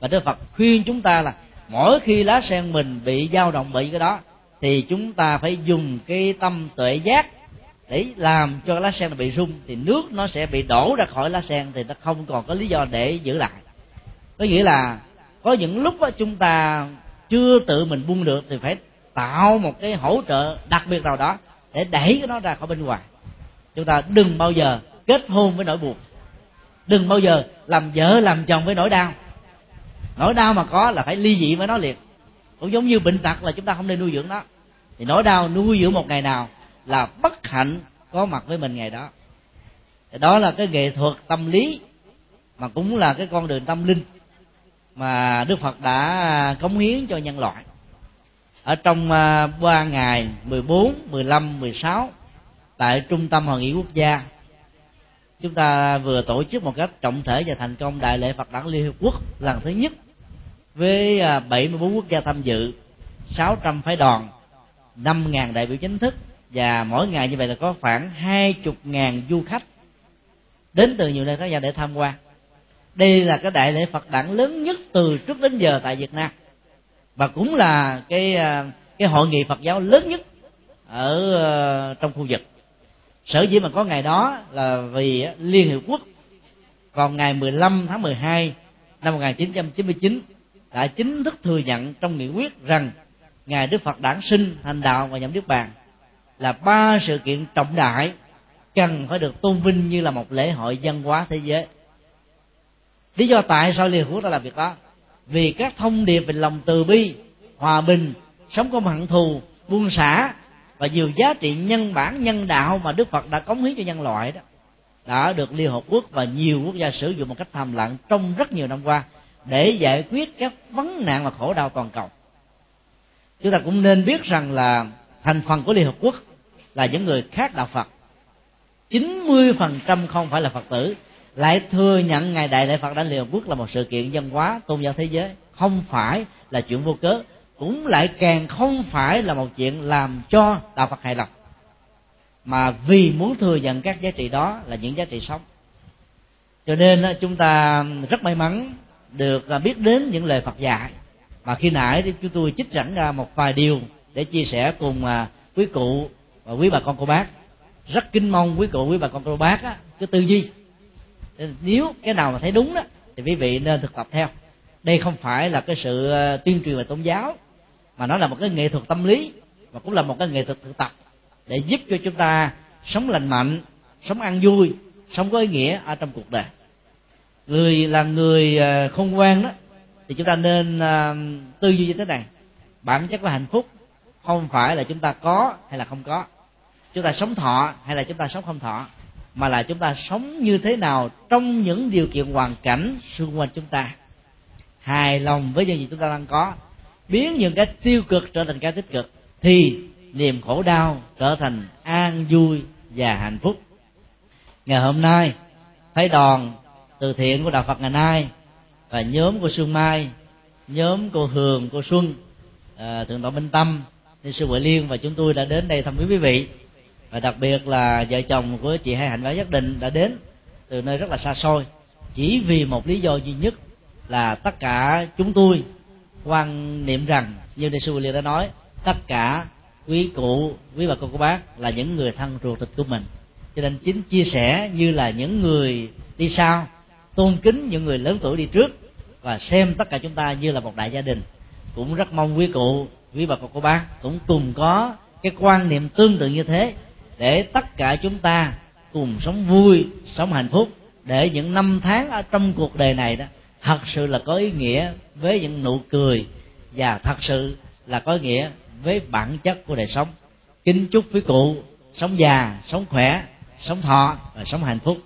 và đức phật khuyên chúng ta là mỗi khi lá sen mình bị dao động bị cái đó, thì chúng ta phải dùng cái tâm tuệ giác để làm cho lá sen bị rung, thì nước nó sẽ bị đổ ra khỏi lá sen, thì nó không còn có lý do để giữ lại. Có nghĩa là có những lúc đó chúng ta chưa tự mình buông được, thì phải tạo một cái hỗ trợ đặc biệt nào đó để đẩy cái nó ra khỏi bên ngoài. Chúng ta đừng bao giờ kết hôn với nỗi buồn. Đừng bao giờ làm vợ làm chồng với nỗi đau nỗi đau mà có là phải ly dị với nó liền. Cũng giống như bệnh tật là chúng ta không nên nuôi dưỡng nó. Thì nỗi đau nuôi dưỡng một ngày nào là bất hạnh có mặt với mình ngày đó. Thì đó là cái nghệ thuật tâm lý mà cũng là cái con đường tâm linh mà Đức Phật đã cống hiến cho nhân loại. Ở trong à, ba ngày 14, 15, 16 tại trung tâm hội nghị quốc gia chúng ta vừa tổ chức một cách trọng thể và thành công đại lễ Phật đản Liên Hiệp Quốc lần thứ nhất với à, 74 quốc gia tham dự 600 phái đoàn 5.000 đại biểu chính thức, và mỗi ngày như vậy là có khoảng hai chục ngàn du khách đến từ nhiều nơi khác nhau để tham quan. Đây là cái đại lễ Phật đản lớn nhất từ trước đến giờ tại Việt Nam, và cũng là cái à, cái hội nghị Phật giáo lớn nhất ở à, trong khu vực. Sở dĩ mà có ngày đó là vì Liên Hiệp Quốc còn ngày 15 tháng 12 năm 1999 đã chính thức thừa nhận trong nghị quyết rằng ngài Đức Phật đản sinh, thành đạo và nhậm niết bàn là ba sự kiện trọng đại cần phải được tôn vinh như là một lễ hội văn hóa thế giới. Lý do tại sao liên hợp quốc đã làm việc đó? Vì các thông điệp về lòng từ bi, hòa bình, sống không hận thù, buông xả và nhiều giá trị nhân bản, nhân đạo mà đức phật đã cống hiến cho nhân loại đó đã được liên hợp quốc và nhiều quốc gia sử dụng một cách thầm lặng trong rất nhiều năm qua để giải quyết các vấn nạn và khổ đau toàn cầu. Chúng ta cũng nên biết rằng là thành phần của liên hợp quốc là những người khác đạo phật. 90% không phải là phật tử. Lại thừa nhận ngày đại lễ phật đản liên hợp quốc là một sự kiện văn hóa, tôn giáo thế giới. Không phải là chuyện vô cớ. Cũng lại càng không phải là một chuyện làm cho đạo phật hài lòng. Mà vì muốn thừa nhận các giá trị đó là những giá trị sống. Cho nên chúng ta rất may mắn được à, biết đến những lời phật dạy. Mà khi nãy thì chúng tôi trích dẫn ra một vài điều để chia sẻ cùng à, quý cụ và quý bà con cô bác. Rất kinh mong quý cụ quý bà con cô bác á, cái tư duy. Nếu cái nào mà thấy đúng đó thì quý vị nên thực tập theo. Đây không phải là cái sự à, tuyên truyền về tôn giáo mà nó là một cái nghệ thuật tâm lý và cũng là một cái nghệ thuật thực tập để giúp cho chúng ta sống lành mạnh sống ăn vui sống có ý nghĩa ở trong cuộc đời người là người ờ, khôn ngoan đó, thì chúng ta nên ờ, tư duy như thế này. Bản chất của hạnh phúc không phải là chúng ta có hay là không có. Chúng ta sống thọ hay là chúng ta sống không thọ, mà là chúng ta sống như thế nào trong những điều kiện hoàn cảnh xung quanh chúng ta. Hài lòng với những gì chúng ta đang có, biến những cái tiêu cực trở thành cái tích cực, thì niềm khổ đau trở thành an vui và hạnh phúc. Ngày hôm nay, phái đoàn từ thiện của đạo phật ngày nay và nhóm của Sương Mai nhóm cô Hường cô Xuân à, thượng tọa Minh Tâm ni sư Huệ Liên và chúng tôi đã đến đây thăm quý vị. Và đặc biệt là vợ chồng của chị Hai Hạnh và Giác Định đã đến từ nơi rất là xa xôi. Chỉ vì một lý do duy nhất là tất cả chúng tôi quan niệm rằng như ni sư Huệ Liên đã nói tất cả quý cụ quý bà con cô bác là những người thân ruột thịt của mình. Cho nên chính chia sẻ như là những người đi sau tôn kính những người lớn tuổi đi trước và xem tất cả chúng ta như là một đại gia đình. Cũng rất mong quý cụ, quý bà con, cô bác cũng cùng có cái quan niệm tương tự như thế để tất cả chúng ta cùng sống vui, sống hạnh phúc, để những năm tháng ở trong cuộc đời này đó thật sự là có ý nghĩa với những nụ cười và thật sự là có ý nghĩa với bản chất của đời sống. Kính chúc quý cụ sống già, sống khỏe, sống thọ và sống hạnh phúc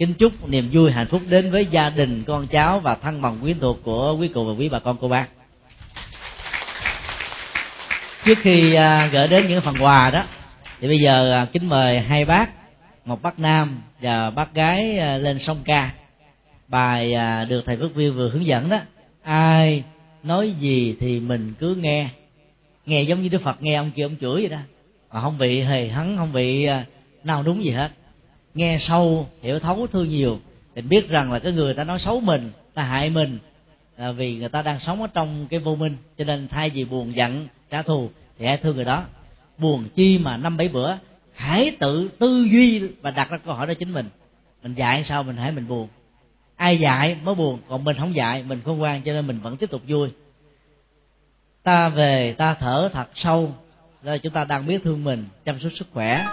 kính chúc niềm vui hạnh phúc đến với gia đình, con cháu và thân bằng quyến thuộc của quý cụ và quý bà con cô bác. Trước khi à, gửi đến những phần quà đó, thì bây giờ à, kính mời hai bác, một bác nam và bác gái à, lên sông ca. Bài được thầy phước viên vừa hướng dẫn đó, ai nói gì thì mình cứ nghe. Nghe giống như đức phật nghe ông kia, ông chửi vậy đó. Mà không bị hề hấn, không bị nào đúng gì hết nghe sâu, hiểu thấu thương nhiều mình biết rằng là cái người ta nói xấu mình, ta hại mình, là vì người ta đang sống ở trong cái vô minh, cho nên thay vì buồn giận, trả thù, thì hãy thương người đó. Buồn chi mà năm bảy bữa, hãy tự tư duy và đặt ra câu hỏi đó chính mình. Mình dạy sao mình hãy mình buồn? Ai dạy mới buồn, còn mình không dạy, mình không quan cho nên mình vẫn tiếp tục vui. Ta về, ta thở thật sâu rồi chúng ta đang biết thương mình, chăm sóc sức khỏe.